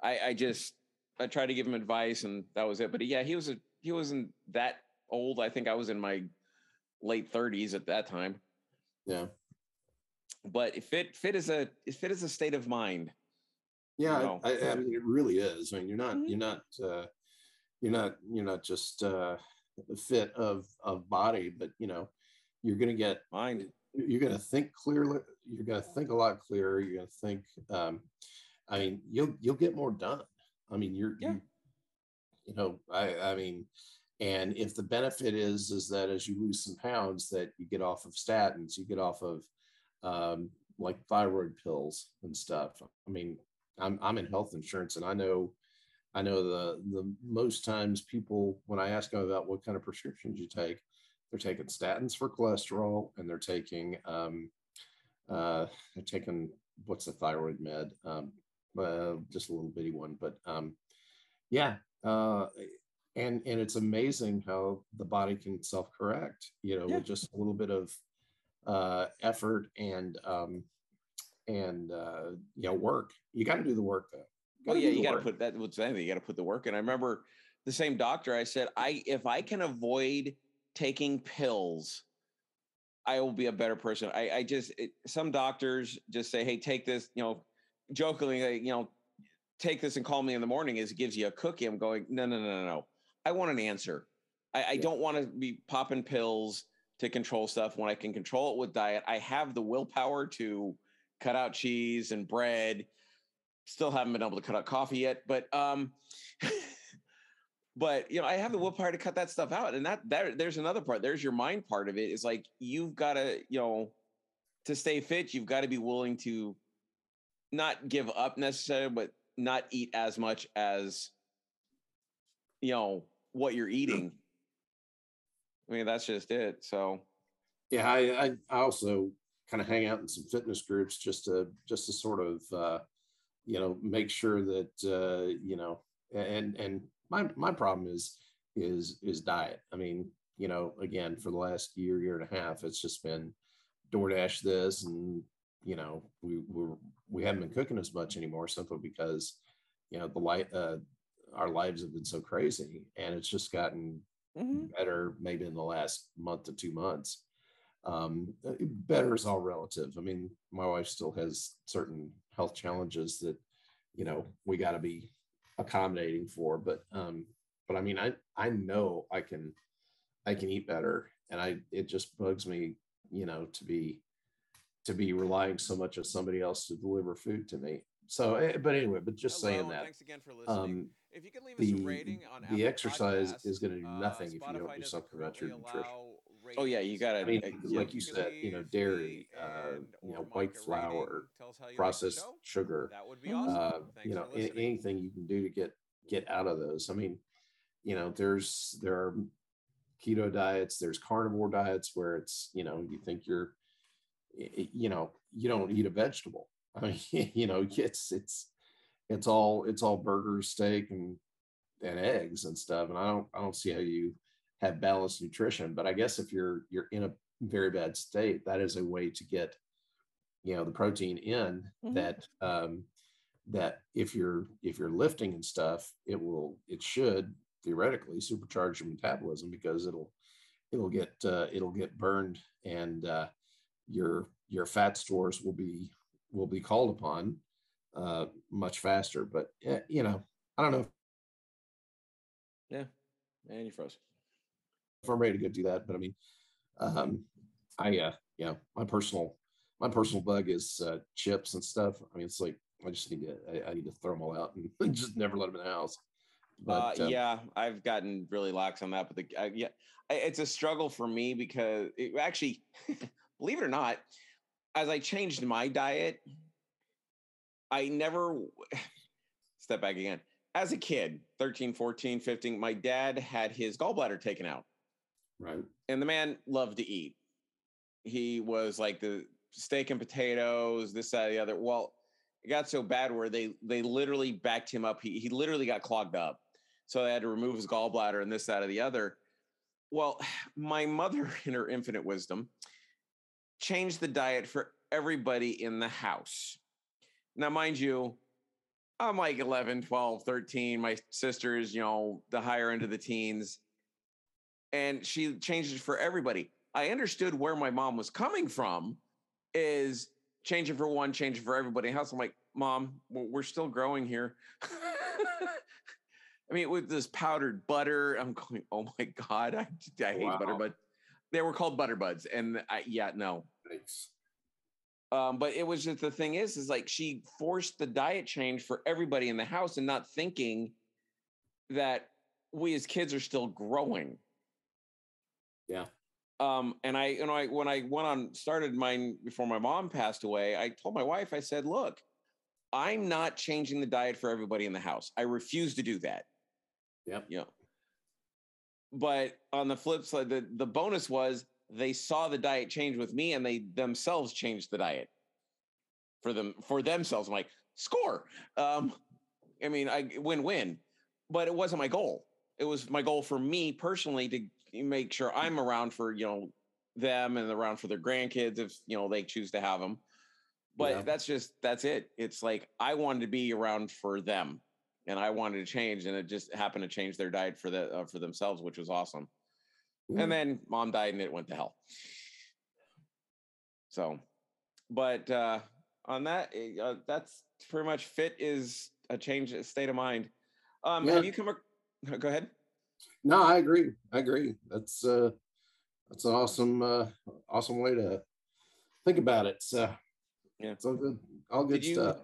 I, I just I tried to give him advice, and that was it. But yeah, he was a he wasn't that old. I think I was in my late 30s at that time. yeah. But fit fit is a fit is a state of mind. Yeah. know, I, I mean, it really is. I mean, you're not, Mhm. you're not, uh, you're not, you're not just uh, fit of of body, but you know, you're gonna get Mind. you're going to think clearly you're going to think a lot clearer you're going to think um i mean you'll you'll get more done i mean you're Yeah. you, you know i i mean and if the benefit is is that as you lose some pounds that you get off of statins you get off of um like thyroid pills and stuff i mean i'm i'm in health insurance and i know i know the the most times people when i ask them about what kind of prescriptions you take they're taking statins for cholesterol and they're taking um uh they're taking what's the thyroid med um uh, just a little bitty one but um yeah uh and and it's amazing how the body can self-correct you know Yeah. with just a little bit of uh effort and um and uh you know work you got to do the work though Oh yeah, you got to put that. What's anything? You got to put the work in. I remember the same doctor. I said, I if I can avoid taking pills, I will be a better person. I, I just it, some doctors just say, hey, take this. You know, jokingly, like, you know, take this and call me in the morning. Is it gives you a cookie. I'm going, no, no, no, no, no. I want an answer. I, I Yeah. don't want to be popping pills to control stuff when I can control it with diet. I have the willpower to cut out cheese and bread. Still haven't been able to cut out coffee yet but um but you know i have the willpower to cut that stuff out and that that there's another part there's your mind part of it is like you've got to you know to stay fit you've got to be willing to not give up necessarily but not eat as much as you know what you're eating i mean that's just it so. Yeah i i, also kind of hang out in some fitness groups just to just to sort of uh you know make sure that uh you know and and my my problem is is is diet. I mean you know again for the last year year and a half it's just been DoorDash this and you know we we're we haven't been cooking as much anymore simply because you know the light uh our lives have been so crazy and it's just gotten better maybe in the last month to two months. Um better is all relative. I mean my wife still has certain health challenges that you know we got to be accommodating for but um but i mean i i know i can i can eat better. And i it just bugs me you know to be to be relying so much on somebody else to deliver food to me. So eh, but anyway but just saying that thanks again for listening. um If you could leave us the a rating on the Apple exercise Podcasts, is going to do uh, nothing if you don't do something about your nutrition. Oh yeah, you gotta. I mean, uh, like you said, you know, dairy, uh, you know, white flour, rating. Tell us how you like processed sugar, That would be Mhm. awesome. uh, you know, for anything you can do to get get out of those. I mean, you know, there's there are keto diets, there's carnivore diets where it's you know you think you're, y- y- you know, you don't eat a vegetable. I mean, you know, it's it's it's all it's all burgers, steak, and and eggs and stuff. And I don't I don't see how you have balanced nutrition. But I guess if you're you're in a very bad state, that is a way to get you know the protein in Mhm. that um that if you're if you're lifting and stuff it will it should theoretically supercharge your metabolism because it'll it'll get uh, it'll get burned and uh, your your fat stores will be will be called upon uh, much faster but yeah, you know i don't know Yeah, and you froze. if i'm ready to go do that but i mean um i uh you know my personal my personal bug is uh chips and stuff i mean it's like i just need to i, I need to throw them all out and just never let them in the house but uh, um, yeah, I've gotten really lax on that, but the uh, yeah, I- it's a struggle for me because it actually, believe it or not, as I changed my diet, I never step back again. As a kid, 13, 14, 15, my dad had his gallbladder taken out. right and the man loved to eat. He was like the steak and potatoes, this, that, the other. Well, it got so bad where they they literally backed him up. He he literally got clogged up, so they had to remove his gallbladder and this, that, or the other. Well, my mother, in her infinite wisdom, changed the diet for everybody in the house. Now, mind you, I'm like 11, 12, 13. My sister's, you know, the higher end of the teens and she changes for everybody. I understood where my mom was coming from is changing for one, changing for everybody in house. I'm like, Mom, we're still growing here. I mean, with this powdered butter, I'm going, oh my God, I, I hate butter, Wow. but they were called butter buds. And I, yeah, no. thanks Um, but it was just the thing is, is like she forced the diet change for everybody in the house and not thinking that we as kids are still growing. Yeah. Um, and I, you know, I when I went on started mine before my mom passed away, I told my wife, I said, look, I'm not changing the diet for everybody in the house. I refuse to do that. Yep. Yeah. But on the flip side, the, the bonus was they saw the diet change with me and they themselves changed the diet for them for themselves. I'm like, score. Um, I mean, I win-win, but it wasn't my goal. It was my goal for me personally to make sure I'm around for, you know, them and around for their grandkids if, you know, they choose to have them. But Yeah. that's just that's it. It's like I wanted to be around for them and I wanted to change and it just happened to change their diet for the uh, for themselves, which was awesome. Yeah. And then mom died and it went to hell. So, but uh on that eh, uh, that's pretty much fit is a change of state of mind. Um Yeah. have you come ac- go ahead? No, I agree. I agree. That's uh that's an awesome uh awesome way to think about it. So Yeah. it's all good. All good you stuff.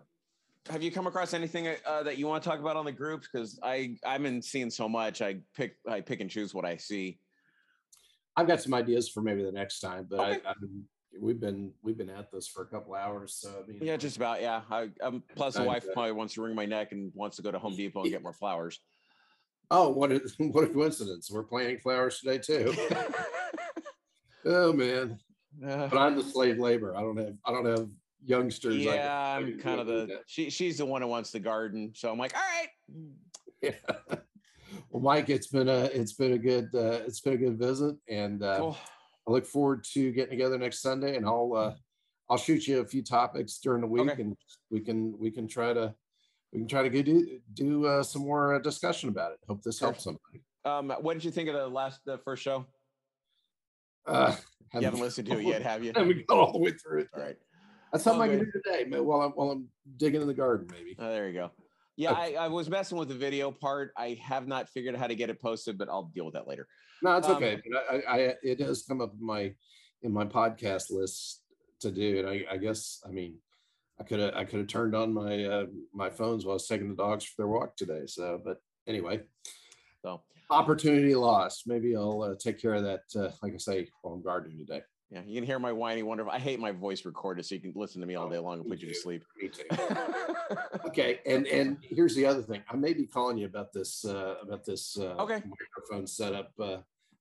have you come across anything uh, that you want to talk about on the groups? Because I I've been seeing so much. I pick I pick and choose what I see. I've got some ideas for maybe the next time, but Okay. I, I we've been we've been at this for a couple hours. So I mean Yeah, just about. Yeah. I, um, plus, the wife to- probably wants to wring my neck and wants to go to Home Depot and get more flowers. oh what a what a coincidence. We're planting flowers today too. oh man. But I'm the slave labor. I don't have I don't have youngsters. I can- yeah, I I'm kind of the she. She's the one who wants the garden, so I'm like, all right. Yeah. Well, Mike, it's been a it's been a good uh, it's been a good visit, and uh, Cool. I look forward to getting together next Sunday, and I'll uh, I'll shoot you a few topics during the week, Okay. and we can we can try to we can try to go do do uh, some more uh, discussion about it. Hope this Sure. helps somebody. Um, what did you think of the last, the first show? Uh, You haven't listened to it yet, have you? Haven't got all the way through it. All right. That's something All I can do today, man. While I'm while I'm digging in the garden, maybe. Oh, there you go. Yeah, Okay. I, I was messing with the video part. I have not figured out how to get it posted, but I'll deal with that later. No, it's Um, okay. But I, I, I, it does come up in my in my podcast list to do, and I, I guess I mean, I could have I could have turned on my uh, my phones while I was taking the dogs for their walk today. So, but anyway, So opportunity lost. Maybe I'll uh, take care of that. Uh, like I say, while I'm gardening today. Yeah, you can hear my whiny wonderful. I hate my voice recorded, so you can listen to me all day long and put you to sleep. Me too. Okay, and and here's the other thing. I may be calling you about this uh, about this uh, Okay. microphone setup uh,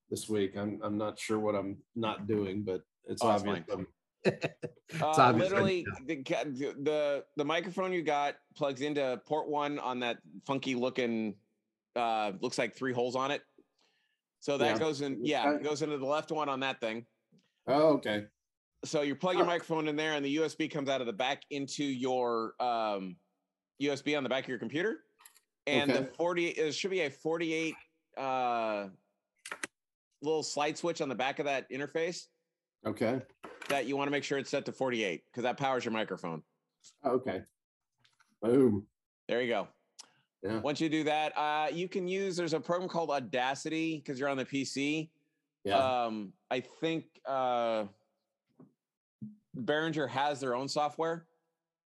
this week. I'm I'm not sure what I'm not doing, but it's Oh, obvious. I'm- Uh, obvious literally, the, the the the microphone you got plugs into port one on that funky looking, uh, looks like three holes on it. So that Yeah. goes in, yeah, it goes into the left one on that thing. Oh, okay. So you plug your Oh. microphone in there, and the USB comes out of the back into your um, USB on the back of your computer. And the 40 it should be a 48 uh, little slide switch on the back of that interface Okay. that you want to make sure it's set to 48 because that powers your microphone. Okay. Boom. There you go. Yeah. Once you do that, uh, you can use there's a program called Audacity because you're on the PC. Yeah. Um, I think uh, Behringer has their own software.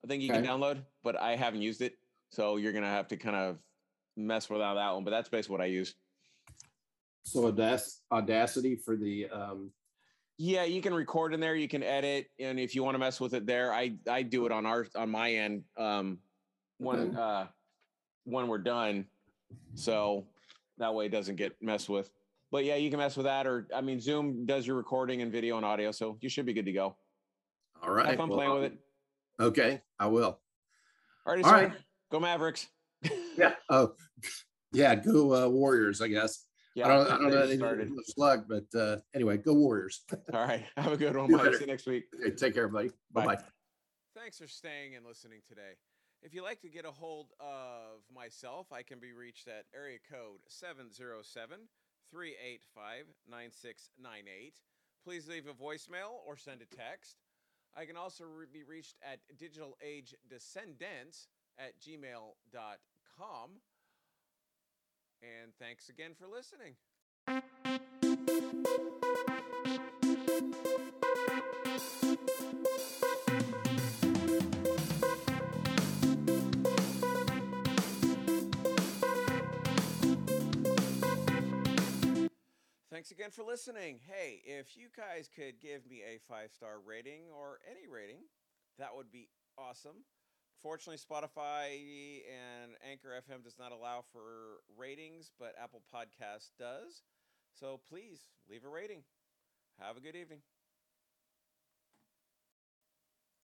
I think you can download, but I haven't used it, so you're gonna have to kind of mess without that one. But that's basically what I use. so Audacity for the um, Yeah, you can record in there. You can edit, and if you want to mess with it there, I I do it on our on my end. Um, when Okay. uh, when we're done, so that way it doesn't get messed with. But yeah, you can mess with that, or I mean, Zoom does your recording and video and audio, so you should be good to go. all right. Have fun well, playing with it. Okay, I will. All right, All sir. right. Go Mavericks. Yeah. Oh, yeah. Go uh, Warriors, I guess. yeah, I don't. I don't know just anything started. much luck, but uh, anyway, go Warriors. All right, have a good one, You Mike. See you next week. Okay, take care, everybody. Bye. Bye bye. Thanks for staying and listening today. If you'd like to get a hold of myself, I can be reached at area code 707 385 9698. Please leave a voicemail or send a text. I can also re- be reached at digitalagedescendants at gmail.com. And thanks again for listening. Thanks again for listening. Hey, if you guys could give me a five star rating or any rating, that would be awesome. Fortunately, Spotify and Anchor FM does not allow for ratings, but Apple Podcast does. So please leave a rating. Have a good evening.